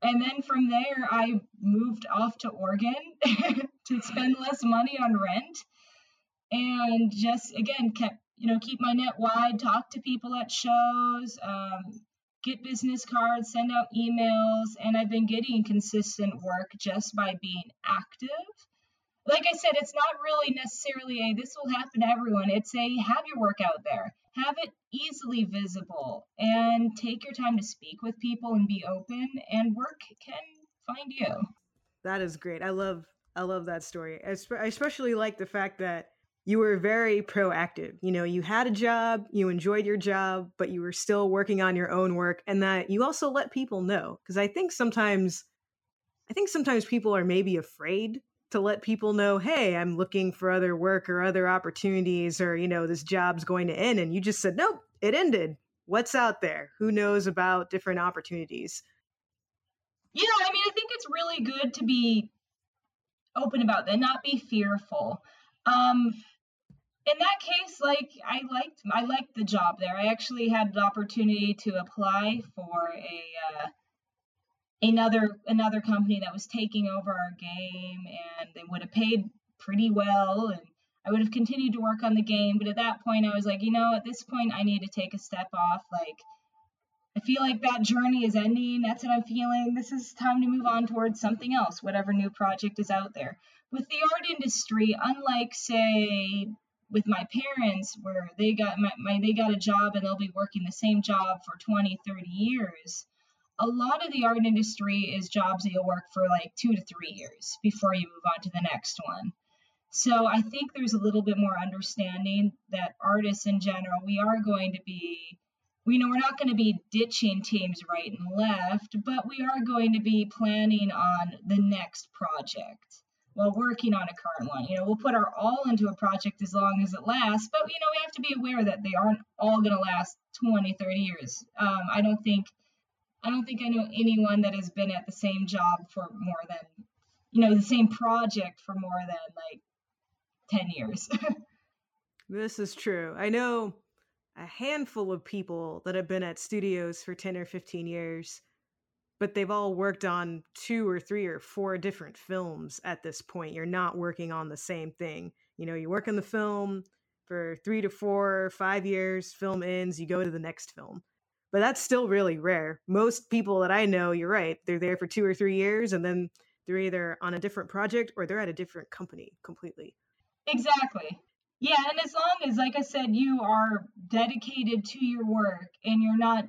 And then from there, I moved off to Oregon [laughs] to spend less money on rent and just again kept you know keep my net wide, talk to people at shows. Um, get business cards, send out emails, and I've been getting consistent work just by being active. Like I said, it's not really necessarily a this will happen to everyone. It's a have your work out there, have it easily visible, and take your time to speak with people and be open, and work can find you. That is great. I love I love that story. I especially like the fact that you were very proactive. You know, you had a job, you enjoyed your job, but you were still working on your own work and that you also let people know because I think sometimes I think sometimes people are maybe afraid to let people know, "Hey, I'm looking for other work or other opportunities or, you know, this job's going to end." And you just said, "Nope, it ended. What's out there? Who knows about different opportunities?" Yeah, I mean, I think it's really good to be open about that, not be fearful. Um, in that case, like I liked I liked the job there. I actually had the opportunity to apply for a uh, another another company that was taking over our game, and they would have paid pretty well, and I would have continued to work on the game. But at that point, I was like, you know, at this point, I need to take a step off. Like, I feel like that journey is ending. That's what I'm feeling. This is time to move on towards something else, whatever new project is out there. With the art industry, unlike say with my parents where they got my, my, they got a job and they'll be working the same job for 20 30 years. A lot of the art industry is jobs that you'll work for like two to three years before you move on to the next one. So i think there's a little bit more understanding that artists in general we are going to be we know we're not going to be ditching teams right and left but we are going to be planning on the next project while working on a current one. You know, we'll put our all into a project as long as it lasts, but you know, we have to be aware that they aren't all going to last 20, 30 years. Um, I don't think I don't think I know anyone that has been at the same job for more than you know, the same project for more than like 10 years. [laughs] this is true. I know a handful of people that have been at studios for 10 or 15 years but they've all worked on two or three or four different films at this point. You're not working on the same thing. You know, you work on the film for three to four, five years, film ends, you go to the next film. But that's still really rare. Most people that I know, you're right, they're there for two or three years and then they're either on a different project or they're at a different company completely. Exactly. Yeah, and as long as, like I said, you are dedicated to your work and you're not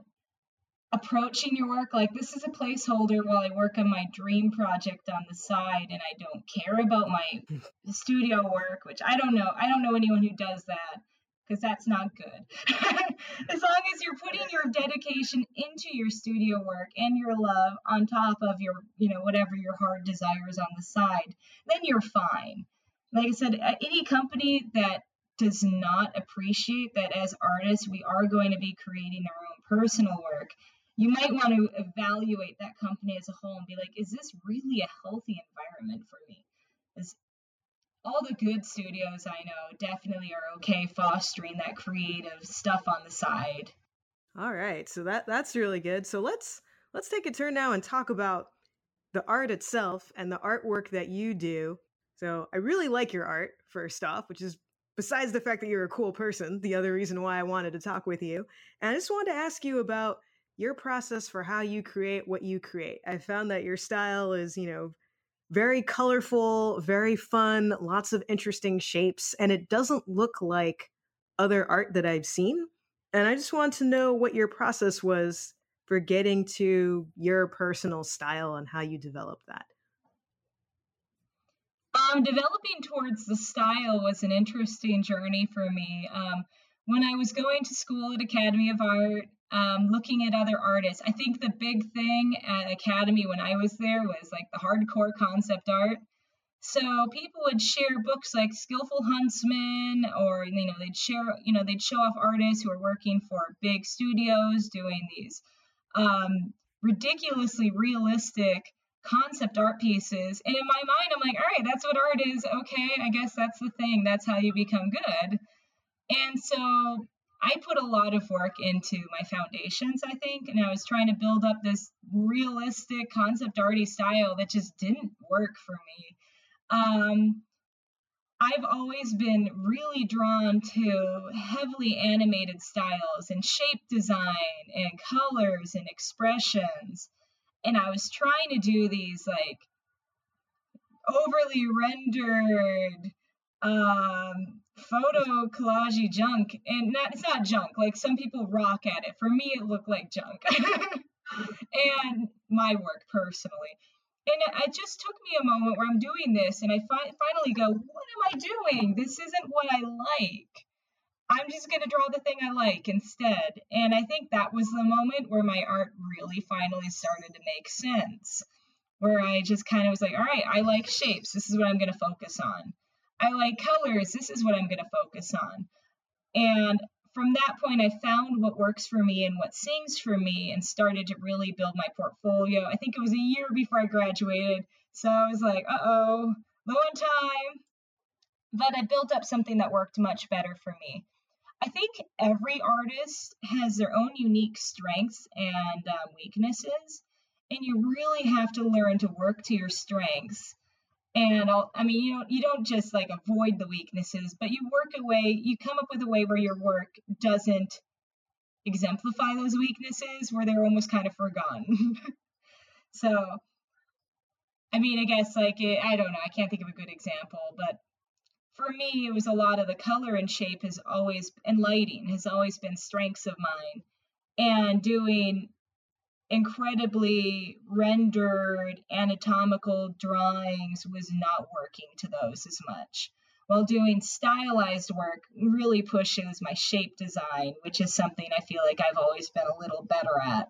approaching your work like this is a placeholder while I work on my dream project on the side and I don't care about my [laughs] studio work, which I don't know. I don't know anyone who does that because that's not good. [laughs] as long as you're putting your dedication into your studio work and your love on top of your, you know, whatever your heart desires on the side, then you're fine. Like I said, any company that does not appreciate that as artists we are going to be creating our own personal work you might want to evaluate that company as a whole and be like, is this really a healthy environment for me? Is all the good studios I know definitely are okay fostering that creative stuff on the side. All right, so that that's really good. So let's let's take a turn now and talk about the art itself and the artwork that you do. So I really like your art first off, which is besides the fact that you're a cool person, the other reason why I wanted to talk with you. And I just wanted to ask you about your process for how you create what you create. I found that your style is, you know, very colorful, very fun, lots of interesting shapes, and it doesn't look like other art that I've seen. And I just want to know what your process was for getting to your personal style and how you developed that. Um, developing towards the style was an interesting journey for me. Um, when I was going to school at Academy of Art, um, looking at other artists. I think the big thing at Academy when I was there was like the hardcore concept art. So people would share books like Skillful Huntsman, or you know they'd share, you know they'd show off artists who are working for big studios doing these um, ridiculously realistic concept art pieces. And in my mind, I'm like, all right, that's what art is. Okay, I guess that's the thing. That's how you become good. And so I put a lot of work into my foundations, I think, and I was trying to build up this realistic concept arty style that just didn't work for me. Um, I've always been really drawn to heavily animated styles and shape design and colors and expressions. And I was trying to do these like overly rendered um, photo collage junk and not it's not junk like some people rock at it. For me it looked like junk. [laughs] And my work personally. And it just took me a moment where i'm doing this and i fi- finally go what am i doing? This isn't what i like. I'm just going to draw the thing i like instead. And i think that was the moment where my art really finally started to make sense where i just kind of was like all right i like shapes. This is what i'm going to focus on I like colors. This is what I'm going to focus on. And from that point, I found what works for me and what sings for me and started to really build my portfolio. I think it was a year before I graduated. So I was like, uh oh, low on time. But I built up something that worked much better for me. I think every artist has their own unique strengths and um, weaknesses, and you really have to learn to work to your strengths and I'll, I mean, you don't you don't just like avoid the weaknesses, but you work a way, you come up with a way where your work doesn't exemplify those weaknesses, where they're almost kind of forgotten. [laughs] so, I mean, I guess like it, I don't know, I can't think of a good example, but for me, it was a lot of the color and shape has always and lighting has always been strengths of mine, and doing incredibly rendered anatomical drawings was not working to those as much. While doing stylized work really pushes my shape design, which is something I feel like I've always been a little better at.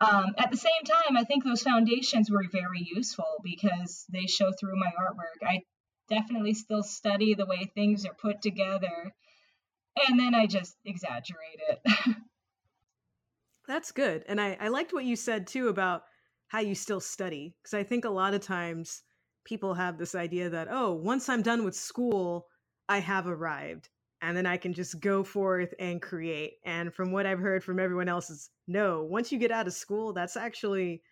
Um, at the same time, I think those foundations were very useful because they show through my artwork. I definitely still study the way things are put together, and then I just exaggerate it. [laughs] That's good. And I, I liked what you said too about how you still study. Because I think a lot of times people have this idea that, oh, once I'm done with school, I have arrived and then I can just go forth and create. And from what I've heard from everyone else is no, once you get out of school, that's actually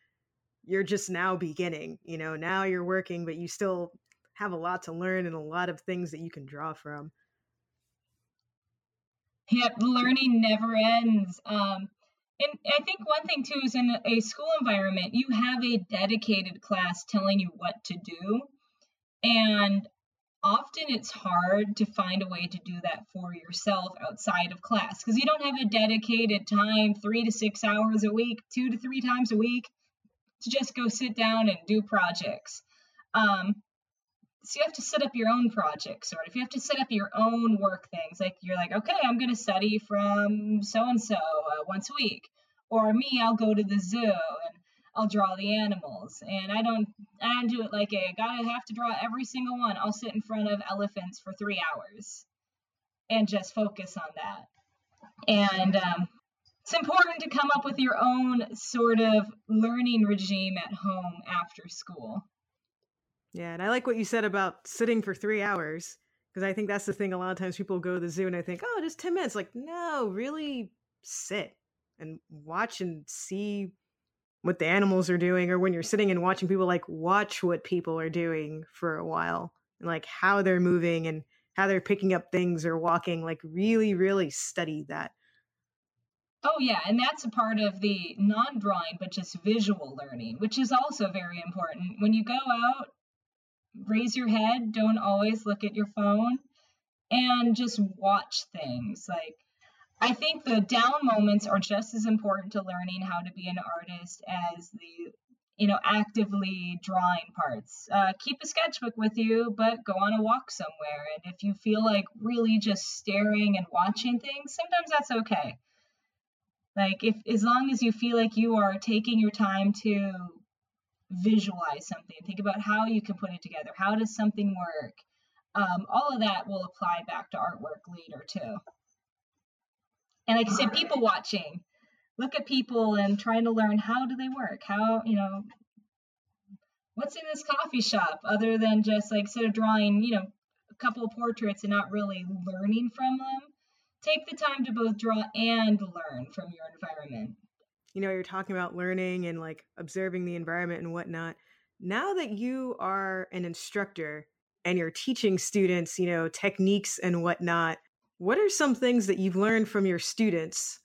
you're just now beginning. You know, now you're working, but you still have a lot to learn and a lot of things that you can draw from. Yep, learning never ends. Um, and I think one thing too is in a school environment, you have a dedicated class telling you what to do. And often it's hard to find a way to do that for yourself outside of class because you don't have a dedicated time, three to six hours a week, two to three times a week to just go sit down and do projects. Um, so you have to set up your own projects, sort of. You have to set up your own work things. Like you're like, okay, I'm going to study from so and so once a week, or me, I'll go to the zoo and I'll draw the animals. And I don't, I don't do it like a, gotta have to draw every single one. I'll sit in front of elephants for three hours and just focus on that. And um, it's important to come up with your own sort of learning regime at home after school. Yeah, and I like what you said about sitting for three hours because I think that's the thing. A lot of times people go to the zoo and I think, oh, just 10 minutes. Like, no, really sit and watch and see what the animals are doing, or when you're sitting and watching people, like, watch what people are doing for a while and like how they're moving and how they're picking up things or walking. Like, really, really study that. Oh, yeah. And that's a part of the non drawing, but just visual learning, which is also very important. When you go out, raise your head, don't always look at your phone, and just watch things. Like, I think the down moments are just as important to learning how to be an artist as the you know actively drawing parts uh, keep a sketchbook with you but go on a walk somewhere and if you feel like really just staring and watching things sometimes that's okay like if as long as you feel like you are taking your time to visualize something think about how you can put it together how does something work um, all of that will apply back to artwork later too and like I said, people watching. Look at people and trying to learn how do they work? How, you know, what's in this coffee shop other than just like instead of drawing, you know, a couple of portraits and not really learning from them. Take the time to both draw and learn from your environment. You know, you're talking about learning and like observing the environment and whatnot. Now that you are an instructor and you're teaching students, you know, techniques and whatnot, what are some things that you've learned from your students?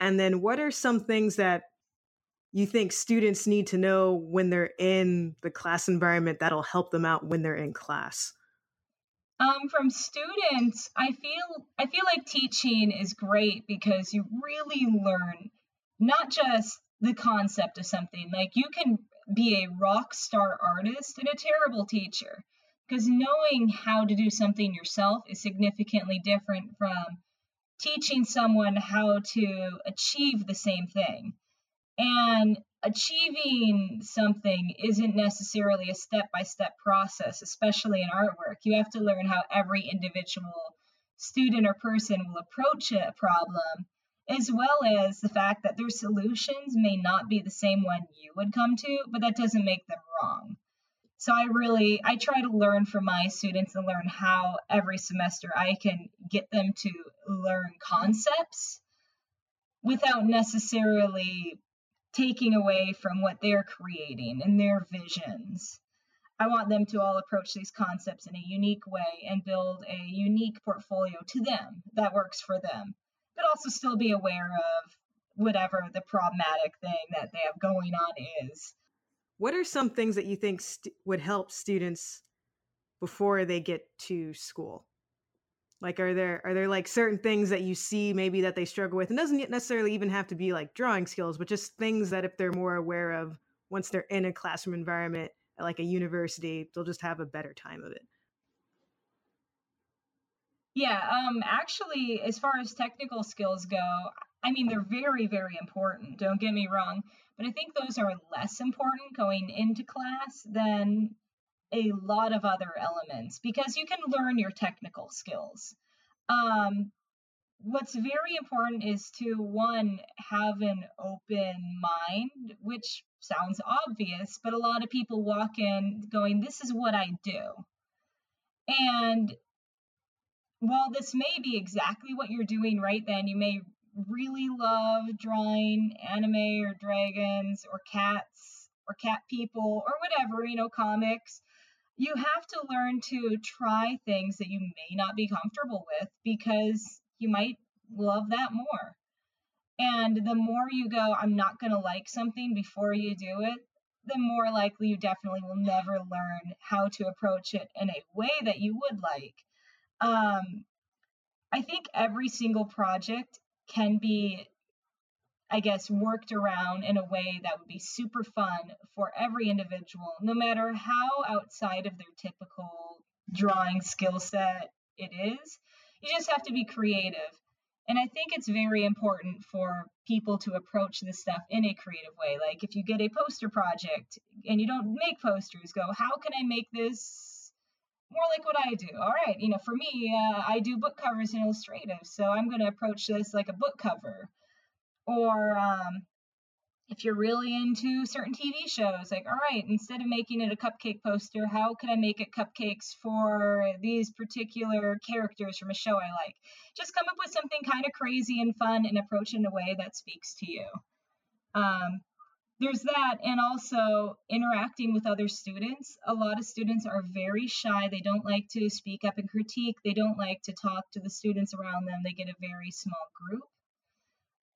And then what are some things that you think students need to know when they're in the class environment that'll help them out when they're in class? Um, from students, I feel I feel like teaching is great because you really learn not just the concept of something. Like you can be a rock star artist and a terrible teacher because knowing how to do something yourself is significantly different from teaching someone how to achieve the same thing. And achieving something isn't necessarily a step by step process, especially in artwork. You have to learn how every individual student or person will approach a problem, as well as the fact that their solutions may not be the same one you would come to, but that doesn't make them wrong. So I really I try to learn from my students and learn how every semester I can get them to learn concepts without necessarily taking away from what they're creating and their visions. I want them to all approach these concepts in a unique way and build a unique portfolio to them that works for them, but also still be aware of whatever the problematic thing that they have going on is what are some things that you think st- would help students before they get to school? Like, are there are there like certain things that you see maybe that they struggle with? And doesn't necessarily even have to be like drawing skills, but just things that if they're more aware of once they're in a classroom environment at like a university, they'll just have a better time of it. Yeah, um, actually, as far as technical skills go, I mean, they're very, very important. Don't get me wrong. But I think those are less important going into class than a lot of other elements because you can learn your technical skills. Um, what's very important is to one have an open mind which sounds obvious but a lot of people walk in going this is what i do and while this may be exactly what you're doing right then you may really love drawing anime or dragons or cats or cat people or whatever, you know, comics. You have to learn to try things that you may not be comfortable with because you might love that more. And the more you go, I'm not going to like something before you do it, the more likely you definitely will never learn how to approach it in a way that you would like. Um, I think every single project can be, I guess, worked around in a way that would be super fun for every individual, no matter how outside of their typical drawing skill set it is. You just have to be creative. And I think it's very important for people to approach this stuff in a creative way. Like if you get a poster project and you don't make posters, go, how can I make this more like what I do? All right, you know, for me, uh, I do book covers and illustrative, so I'm going to approach this like a book cover. Or um, if you're really into certain TV shows, like, all right, instead of making it a cupcake poster, how can I make it cupcakes for these particular characters from a show I like? Just come up with something kind of crazy and fun and approach in a way that speaks to you. Um, there's that, and also interacting with other students. A lot of students are very shy. They don't like to speak up and critique, they don't like to talk to the students around them. They get a very small group.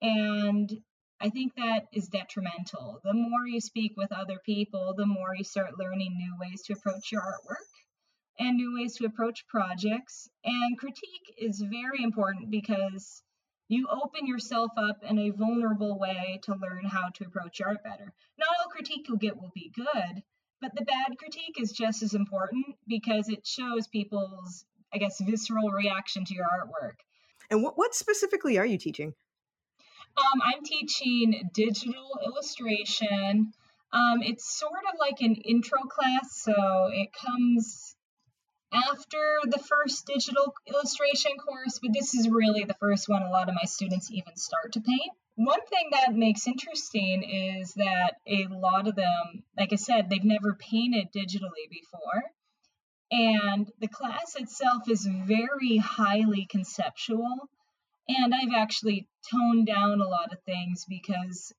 And I think that is detrimental. The more you speak with other people, the more you start learning new ways to approach your artwork and new ways to approach projects. And critique is very important because you open yourself up in a vulnerable way to learn how to approach art better. Not all critique you'll get will be good, but the bad critique is just as important because it shows people's, I guess, visceral reaction to your artwork. And what, what specifically are you teaching? Um, I'm teaching digital illustration. Um, it's sort of like an intro class, so it comes after the first digital illustration course, but this is really the first one a lot of my students even start to paint. One thing that makes interesting is that a lot of them, like I said, they've never painted digitally before. And the class itself is very highly conceptual. And I've actually toned down a lot of things because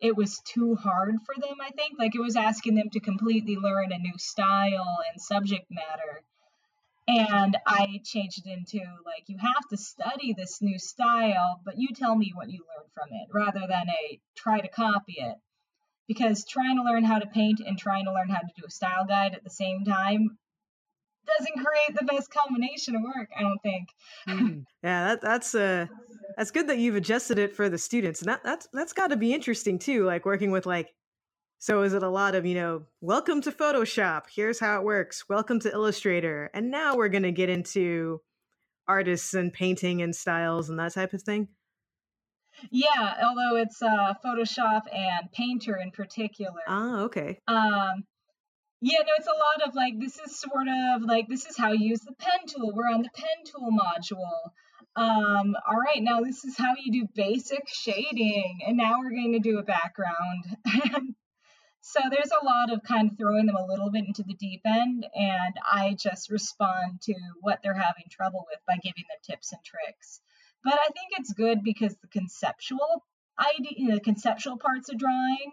it was too hard for them, I think. Like it was asking them to completely learn a new style and subject matter. And I changed it into like, you have to study this new style, but you tell me what you learned from it rather than a try to copy it. Because trying to learn how to paint and trying to learn how to do a style guide at the same time doesn't create the best combination of work, I don't think. mm. Yeah, that, that's uh that's good that you've adjusted it for the students. And that that's that's got to be interesting too, like working with like so is it a lot of, you know, welcome to Photoshop, here's how it works. Welcome to Illustrator. And now we're going to get into artists and painting and styles and that type of thing? Yeah, although it's uh, Photoshop and Painter in particular. Ah, okay. Um, yeah, no, it's a lot of like this is sort of like this is how you use the pen tool. We're on the pen tool module. Um, all right, now this is how you do basic shading, and now we're going to do a background. [laughs] so there's a lot of kind of throwing them a little bit into the deep end, and I just respond to what they're having trouble with by giving them tips and tricks. But I think it's good because the conceptual idea, the conceptual parts of drawing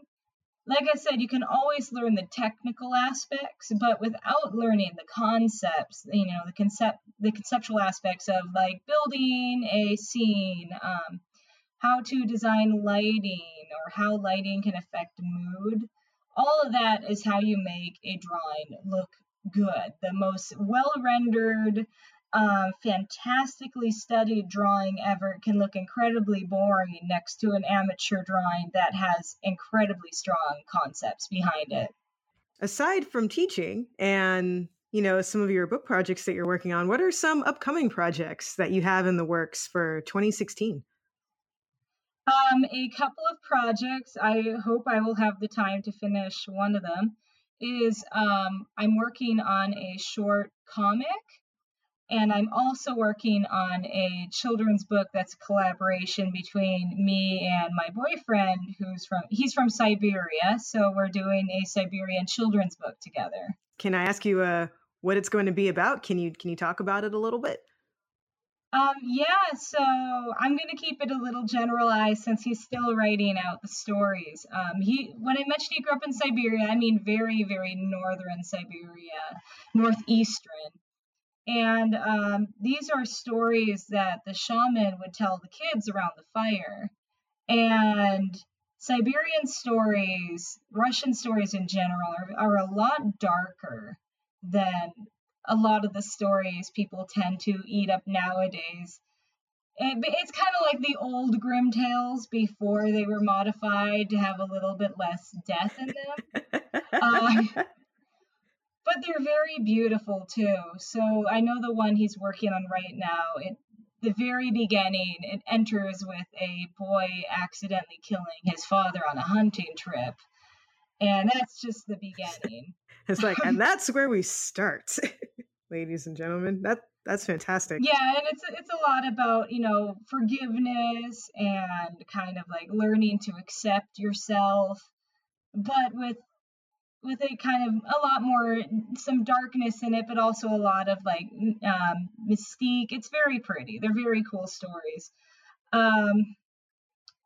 like I said, you can always learn the technical aspects, but without learning the concepts, you know, the concept, the conceptual aspects of like building a scene, um, how to design lighting, or how lighting can affect mood. All of that is how you make a drawing look good. The most well rendered, um, fantastically studied drawing ever can look incredibly boring next to an amateur drawing that has incredibly strong concepts behind it. Aside from teaching and you know some of your book projects that you're working on, what are some upcoming projects that you have in the works for 2016? Um, a couple of projects. I hope I will have the time to finish one of them. Is um, I'm working on a short comic and I'm also working on a children's book that's a collaboration between me and my boyfriend, who's from he's from Siberia. So we're doing a Siberian children's book together. Can I ask you uh, what it's going to be about? Can you can you talk about it a little bit? Um, yeah, so I'm going to keep it a little generalized since he's still writing out the stories. Um, he, when I mentioned he grew up in Siberia, I mean very, very northern Siberia, northeastern. And um, these are stories that the shaman would tell the kids around the fire. And Siberian stories, Russian stories in general, are, are a lot darker than a lot of the stories people tend to eat up nowadays. It, it's kind of like the old Grimm tales before they were modified to have a little bit less death in them. um, [laughs] but they're very beautiful too. So I know the one he's working on right now. It the very beginning, it enters with a boy accidentally killing his father on a hunting trip. And that's just the beginning. [laughs] it's like, and [laughs] that's where we start, [laughs] ladies and gentlemen. That that's fantastic. Yeah, and it's it's a lot about you know forgiveness and kind of like learning to accept yourself, but with with a kind of a lot more some darkness in it, but also a lot of like um, mystique. It's very pretty. They're very cool stories. Um,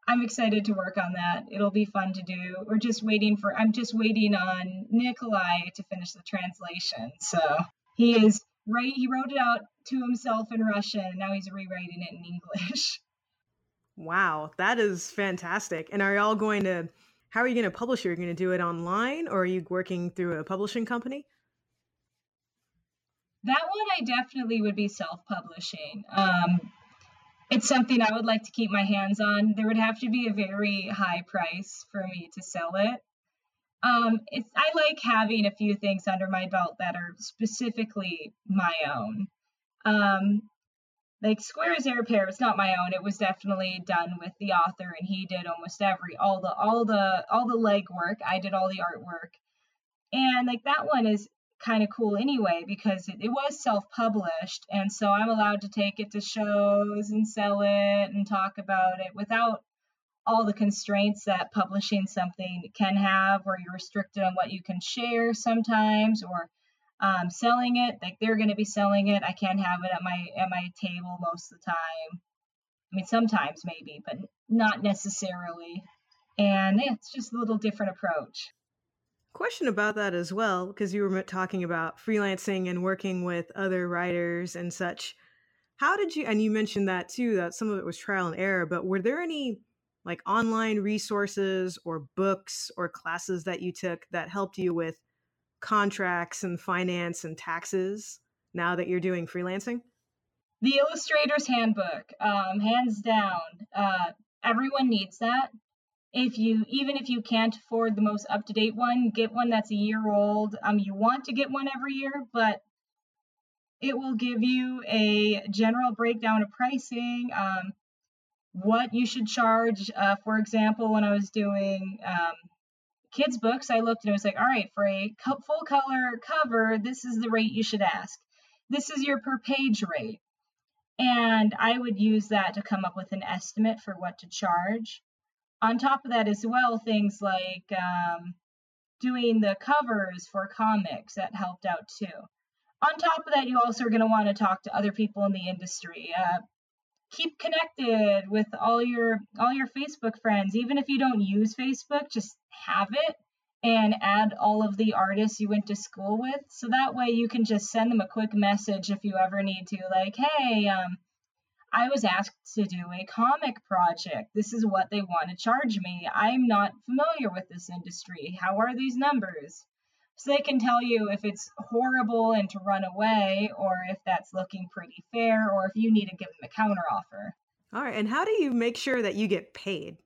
I'm excited to work on that. It'll be fun to do. We're just waiting for. I'm just waiting on Nikolai to finish the translation. So he is right. He wrote it out to himself in Russian, and now he's rewriting it in English. [laughs] Wow, that is fantastic. And are y'all going to how are you going to publish it? Are you going to do it online or are you working through a publishing company? That one I definitely would be self publishing. Um, it's something I would like to keep my hands on. There would have to be a very high price for me to sell it. Um, it's I like having a few things under my belt that are specifically my own. Um, like Square Zair Pair, it's not my own. It was definitely done with the author, and he did almost every all the all the all the legwork. I did all the artwork, and like that one is kind of cool anyway because it, it was self-published, and so I'm allowed to take it to shows and sell it and talk about it without all the constraints that publishing something can have, where you're restricted on what you can share sometimes, or um, selling it. Like they're going to be selling it. I can't have it at my at my table most of the time. I mean, sometimes maybe, but not necessarily. And yeah, it's just a little different approach. Question about that as well, because you were talking about freelancing and working with other writers and such. How did you, and you mentioned that too, that some of it was trial and error, but were there any like online resources or books or classes that you took that helped you with contracts and finance and taxes now that you're doing freelancing? The Illustrator's Handbook, um, hands down. Uh, everyone needs that. If you, even if you can't afford the most up to date one, get one that's a year old. Um, you want to get one every year, but it will give you a general breakdown of pricing, um, what you should charge. Uh, for example, when I was doing um, kids' books, I looked and it was like, all right, for a full color cover, this is the rate you should ask. This is your per page rate. And I would use that to come up with an estimate for what to charge. On top of that, as well, things like um, doing the covers for comics that helped out too. On top of that, you also are going to want to talk to other people in the industry. Uh, keep connected with all your all your Facebook friends. Even if you don't use Facebook, just have it and add all of the artists you went to school with. So that way you can just send them a quick message if you ever need to, like, hey, um, I was asked to do a comic project. This is what they want to charge me. I'm not familiar with this industry. How are these numbers? So they can tell you if it's horrible and to run away, or if that's looking pretty fair, or if you need to give them a counter offer. All right. And how do you make sure that you get paid?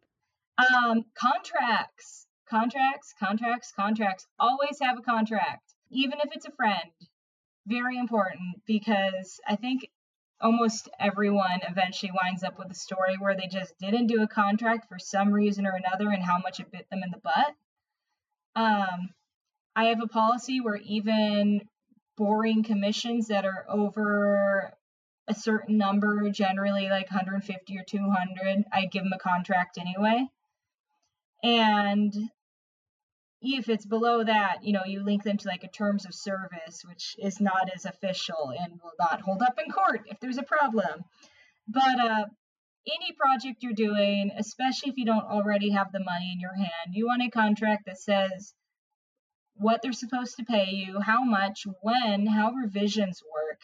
Um, contracts, contracts, contracts, contracts. Always have a contract, even if it's a friend. Very important because I think almost everyone eventually winds up with a story where they just didn't do a contract for some reason or another and how much it bit them in the butt. Um, I have a policy where even boring commissions that are over a certain number, generally like 150 or 200, I give them a contract anyway. And if it's below that, you know, you link them to like a terms of service, which is not as official and will not hold up in court if there's a problem. But uh, any project you're doing, especially if you don't already have the money in your hand, you want a contract that says what they're supposed to pay you, how much, when, how revisions work.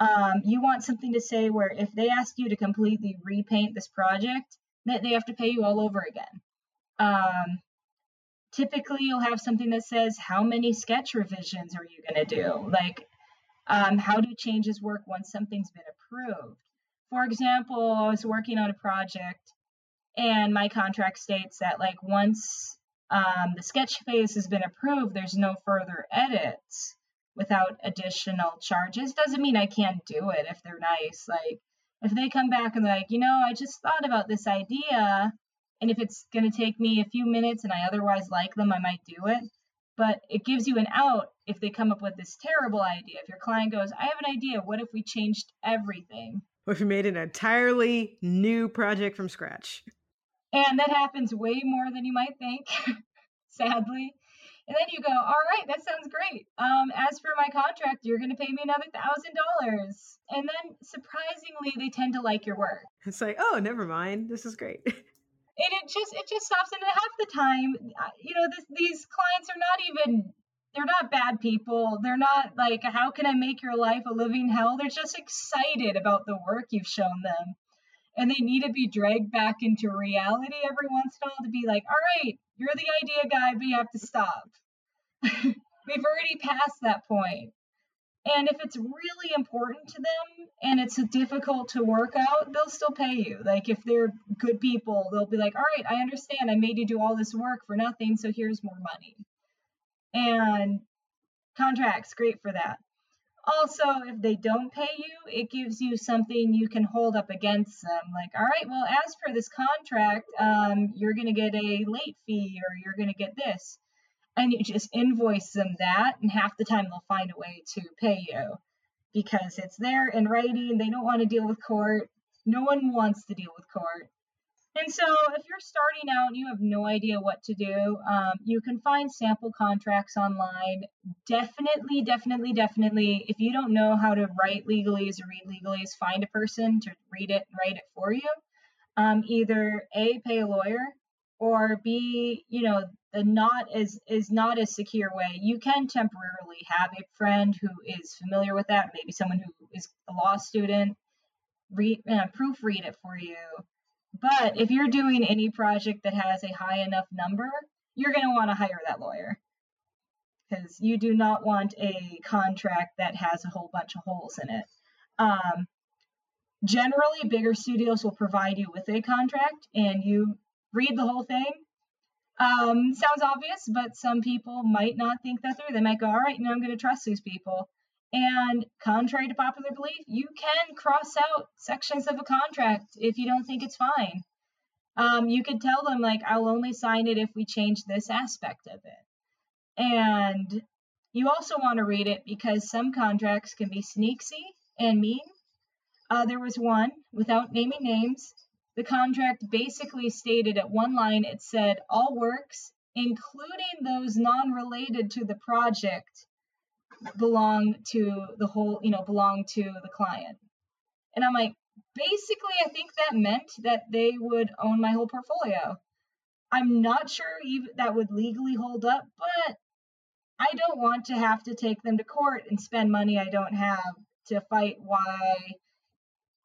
Um, you want something to say where if they ask you to completely repaint this project, that they have to pay you all over again. Um, typically, you'll have something that says how many sketch revisions are you going to do? Like, um, how do changes work once something's been approved? For example, I was working on a project and my contract states that like once um, the sketch phase has been approved, there's no further edits without additional charges. Doesn't mean I can't do it if they're nice. Like if they come back and like, you know, I just thought about this idea, and if it's going to take me a few minutes and I otherwise like them, I might do it. But it gives you an out if they come up with this terrible idea. If your client goes, I have an idea, what if we changed everything? What if you made an entirely new project from scratch? And that happens way more than you might think, [laughs] sadly. And then you go, all right, that sounds great. Um, as for my contract, you're going to pay me another thousand dollars. And then surprisingly, they tend to like your work. It's like, oh, never mind. This is great. [laughs] and it just it just stops. And half the time, uh, you know, this, these clients are not even they're not bad people. They're not like, how can I make your life a living hell? They're just excited about the work you've shown them and they need to be dragged back into reality every once in a while to be like, all right, you're the idea guy, but you have to stop. [laughs] We've already passed that point. And if it's really important to them and it's difficult to work out, they'll still pay you. Like if they're good people, they'll be like, all right, I understand. I made you do all this work for nothing, so here's more money. And contracts, great for that. Also, if they don't pay you, it gives you something you can hold up against them. Like, all right, well, as per this contract, um, you're going to get a late fee or you're going to get this. And you just invoice them that, and half the time they'll find a way to pay you because it's there in writing. They don't want to deal with court. No one wants to deal with court. And so, if you're starting out and you have no idea what to do, um, you can find sample contracts online. Definitely, definitely, definitely, if you don't know how to write legalese or read legalese, find a person to read it and write it for you. Um, either A, pay a lawyer, or B, you know, the not is is not a secure way. You can temporarily have a friend who is familiar with that, maybe someone who is a law student, read uh, proofread it for you but if you're doing any project that has a high enough number, you're going to want to hire that lawyer because you do not want a contract that has a whole bunch of holes in it. Um, generally, bigger studios will provide you with a contract and you read the whole thing. Um, sounds obvious, but some people might not think that through. They might go, all right, now I'm going to trust these people. And contrary to popular belief, you can cross out sections of a contract if you don't think it's fine. Um, you could tell them, like, I'll only sign it if we change this aspect of it. And you also want to read it because some contracts can be sneaky and mean. Uh, there was one, without naming names, the contract basically stated at one line it said, all works, including those non related to the project, belong to the whole, you know, belong to the client. And I'm like, basically, I think that meant that they would own my whole portfolio. I'm not sure even that would legally hold up, but I don't want to have to take them to court and spend money I don't have to fight why,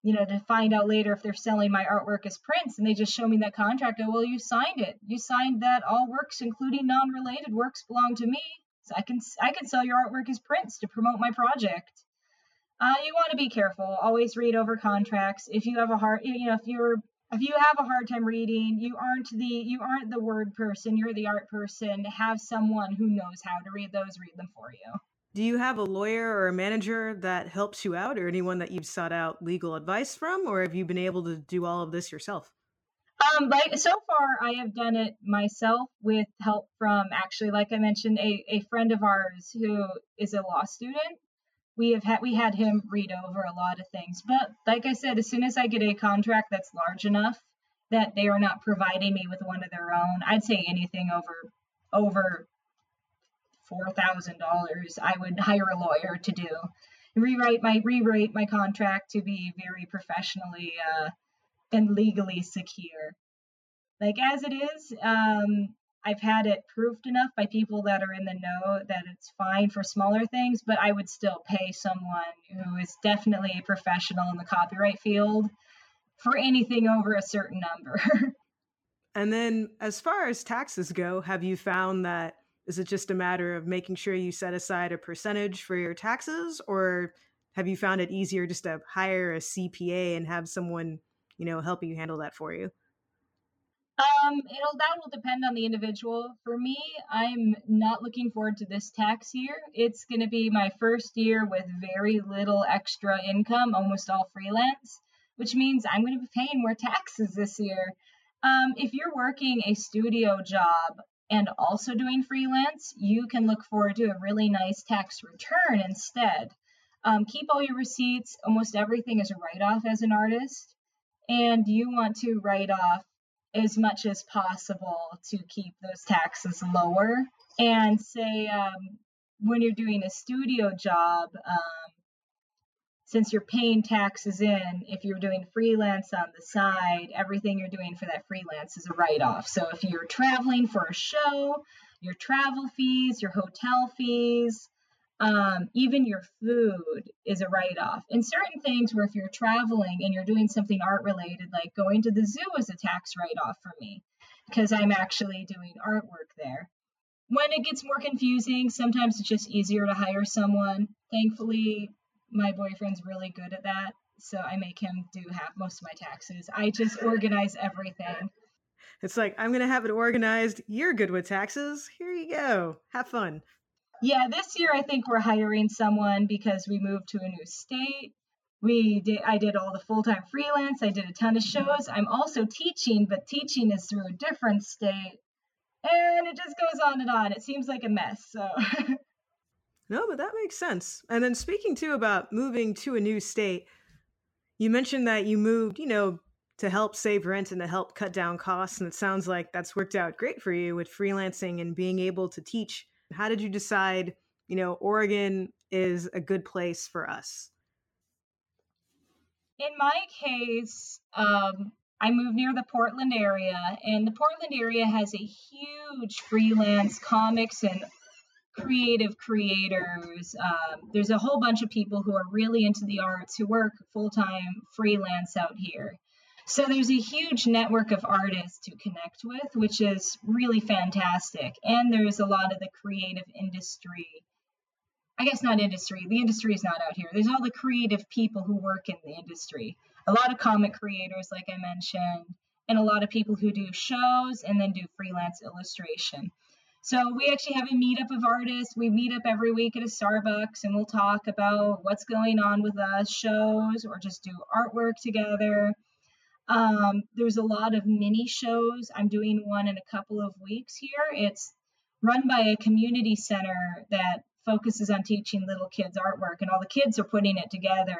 you know, to find out later if they're selling my artwork as prints and they just show me that contract. Oh, well, you signed it. You signed that all works, including non related works, belong to me. So I can I can sell your artwork as prints to promote my project. Uh, you want to be careful. Always read over contracts. If you have a hard, you know, if you're if you have a hard time reading, you aren't the you aren't the word person. You're the art person. Have someone who knows how to read those read them for you. Do you have a lawyer or a manager that helps you out, or anyone that you've sought out legal advice from, or have you been able to do all of this yourself? Um, like so far, I have done it myself with help from actually, like I mentioned, a, a friend of ours who is a law student. We have had we had him read over a lot of things, but like I said, as soon as I get a contract that's large enough that they are not providing me with one of their own, I'd say anything over over $4,000, I would hire a lawyer to do rewrite my rewrite my contract to be very professionally uh, and legally secure. Like as it is, um, I've had it proved enough by people that are in the know that it's fine for smaller things, but I would still pay someone who is definitely a professional in the copyright field for anything over a certain number. [laughs] and then, as far as taxes go, have you found that is it just a matter of making sure you set aside a percentage for your taxes, or have you found it easier just to hire a CPA and have someone, you know, helping you handle that for you? Um, it'll that will depend on the individual. For me, I'm not looking forward to this tax year. It's going to be my first year with very little extra income, almost all freelance, which means I'm going to be paying more taxes this year. Um, if you're working a studio job, and also doing freelance, you can look forward to a really nice tax return instead. Um, keep all your receipts. Almost everything is a write off as an artist. And you want to write off as much as possible to keep those taxes lower. And say, um, when you're doing a studio job, um, since you're paying taxes in, if you're doing freelance on the side, everything you're doing for that freelance is a write off. So if you're traveling for a show, your travel fees, your hotel fees, um, even your food is a write off. And certain things where if you're traveling and you're doing something art related, like going to the zoo is a tax write off for me because I'm actually doing artwork there. When it gets more confusing, sometimes it's just easier to hire someone. Thankfully, my boyfriend's really good at that, so I make him do half most of my taxes. I just organize everything. It's like I'm gonna have it organized. You're good with taxes. Here you go. Have fun. Yeah, this year I think we're hiring someone because we moved to a new state. We did I did all the full-time freelance. I did a ton of mm-hmm. shows. I'm also teaching, but teaching is through a different state. And it just goes on and on. It seems like a mess. So [laughs] No, but that makes sense. And then speaking too about moving to a new state, you mentioned that you moved, you know, to help save rent and to help cut down costs. And it sounds like that's worked out great for you with freelancing and being able to teach. How did you decide, you know, Oregon is a good place for us? In my case, um, I moved near the Portland area, and the Portland area has a huge freelance comics and creative creators. Um, there's a whole bunch of people who are really into the arts who work full time freelance out here. So there's a huge network of artists to connect with, which is really fantastic. And there's a lot of the creative industry. I guess not industry. The industry is not out here. There's all the creative people who work in the industry. A lot of comic creators, like I mentioned, and a lot of people who do shows and then do freelance illustration. So we actually have a meetup of artists. We meet up every week at a Starbucks and we'll talk about what's going on with us, shows, or just do artwork together. Um, there's a lot of mini shows. I'm doing one in a couple of weeks here. It's run by a community center that focuses on teaching little kids artwork, and all the kids are putting it together.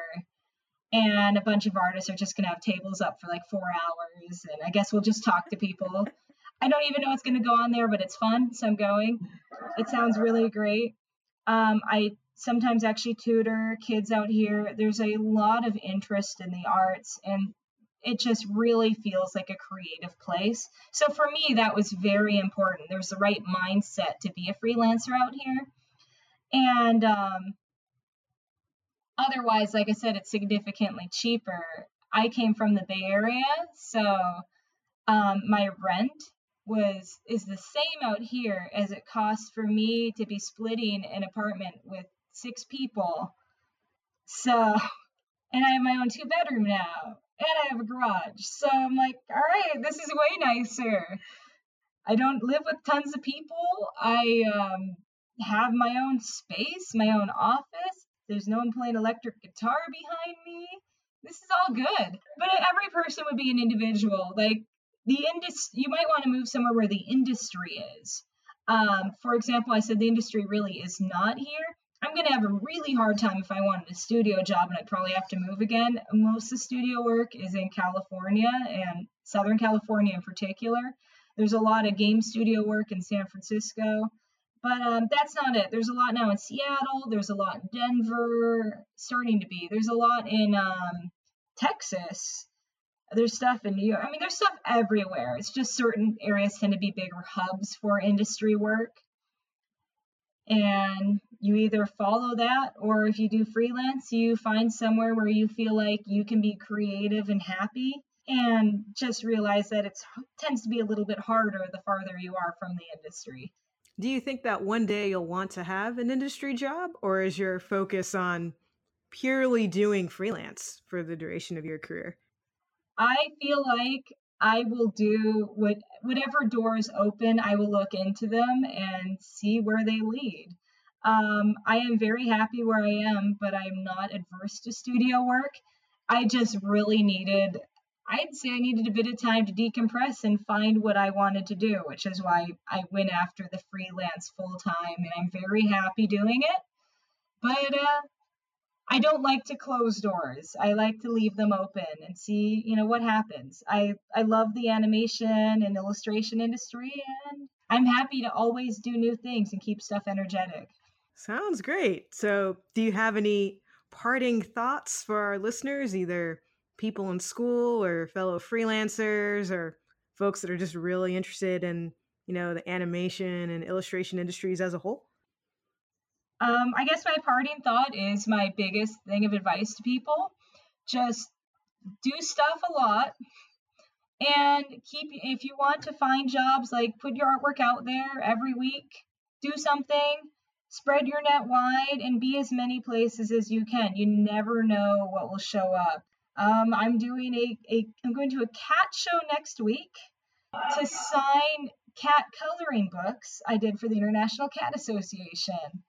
And a bunch of artists are just going to have tables up for like four hours. And I guess we'll just talk to people I don't even know what's going to go on there, but it's fun, so I'm going. It sounds really great. Um, I sometimes actually tutor kids out here. There's a lot of interest in the arts, and it just really feels like a creative place. So for me, that was very important. There's the right mindset to be a freelancer out here. And um, otherwise, like I said, it's significantly cheaper. I came from the Bay Area, so um, my rent was is the same out here as it costs for me to be splitting an apartment with six people. So, and I have my own two bedroom now, and I have a garage. So I'm like, all right, this is way nicer. I don't live with tons of people. I um, have my own space, my own office. There's no one playing electric guitar behind me. This is all good. But every person would be an individual. Like the industry you might want to move somewhere where the industry is um, for example i said the industry really is not here i'm going to have a really hard time if i wanted a studio job and i'd probably have to move again most of the studio work is in california and southern california in particular there's a lot of game studio work in san francisco But um, that's not it. There's a lot now in Seattle. There's a lot in Denver, starting to be. There's a lot in um, Texas. There's stuff in New York. I mean, there's stuff everywhere. It's just certain areas tend to be bigger hubs for industry work. And you either follow that, or if you do freelance, you find somewhere where you feel like you can be creative and happy and just realize that it tends to be a little bit harder the farther you are from the industry. Do you think that one day you'll want to have an industry job, or is your focus on purely doing freelance for the duration of your career? I feel like I will do what whatever doors open, I will look into them and see where they lead. Um, I am very happy where I am, but I'm not adverse to studio work. I just really needed I'd say I needed a bit of time to decompress and find what I wanted to do, which is why I went after the freelance full time, and I'm very happy doing it. But uh, I don't like to close doors. I like to leave them open and see, you know, what happens. I I love the animation and illustration industry, and I'm happy to always do new things and keep stuff energetic. Sounds great. So, do you have any parting thoughts for our listeners, either? people in school or fellow freelancers or folks that are just really interested in you know the animation and illustration industries as a whole um, i guess my parting thought is my biggest thing of advice to people just do stuff a lot and keep if you want to find jobs like put your artwork out there every week do something spread your net wide and be as many places as you can you never know what will show up um, I'm doing a, a I'm going to a cat show next week to sign cat coloring books I did for the International Cat Association.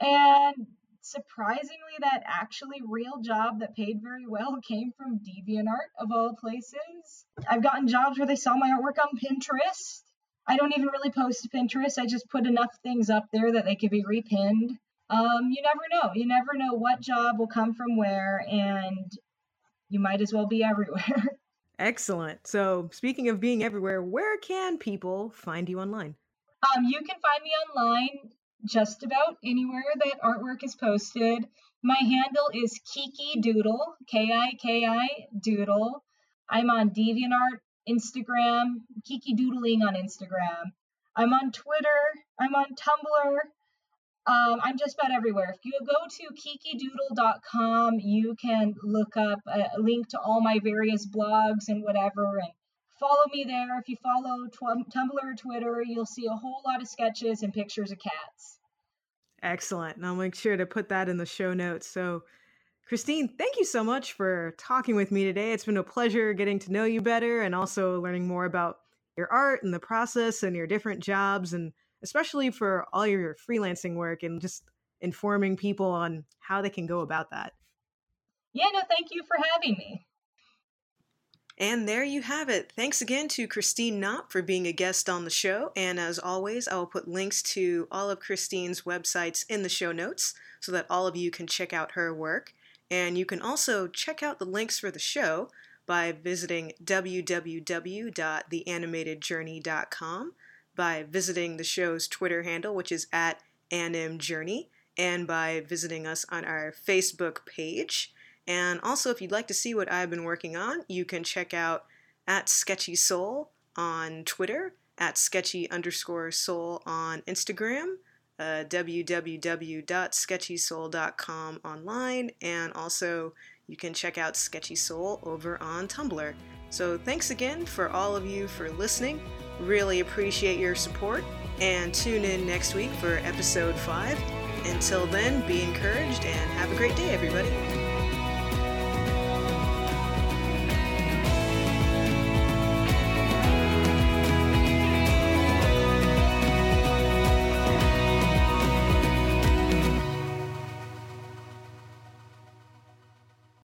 And surprisingly, that actually real job that paid very well [laughs] came from DeviantArt of all places. I've gotten jobs where they saw my artwork on Pinterest. I don't even really post to Pinterest. I just put enough things up there that they could be repinned. Um, you never know. You never know what job will come from where, and you might as well be [laughs] everywhere. Excellent. So, speaking of being everywhere, where can people find you online? Um, you can find me online just about anywhere that artwork is posted. My handle is Kiki Doodle, K I K I Doodle. I'm on DeviantArt, Instagram, Kiki Doodling on Instagram. I'm on Twitter. I'm on Tumblr. Um, I'm just about everywhere. If you go to kikidoodle.com, you can look up a link to all my various blogs and whatever, and follow me there. If you follow tw- Tumblr or Twitter, you'll see a whole lot of sketches and pictures of cats. Excellent. And I'll make sure to put that in the show notes. So, Christine, thank you so much for talking with me today. It's been a pleasure getting to know you better and also learning more about your art and the process and your different jobs and especially for all your freelancing work and just informing people on how they can go about that. Yeah, no, thank you for having me. And there you have it. Thanks again to Christine Knopp for being a guest on the show. And as always, I will put links to all of Christine's websites in the show notes so that all of you can check out her work. And you can also check out the links for the show by visiting www.theanimatedjourney.com by visiting the show's Twitter handle, which is at animjourney, and by visiting us on our Facebook page. And also, if you'd like to see what I've been working on, you can check out at Sketchy Soul on Twitter, at sketchy underscore soul on Instagram, uh, www.sketchysoul.com online, and also you can check out Sketchy Soul over on Tumblr. So thanks again for all of you for listening. Really appreciate your support and tune in next week for episode 5. Until then, be encouraged and have a great day, everybody.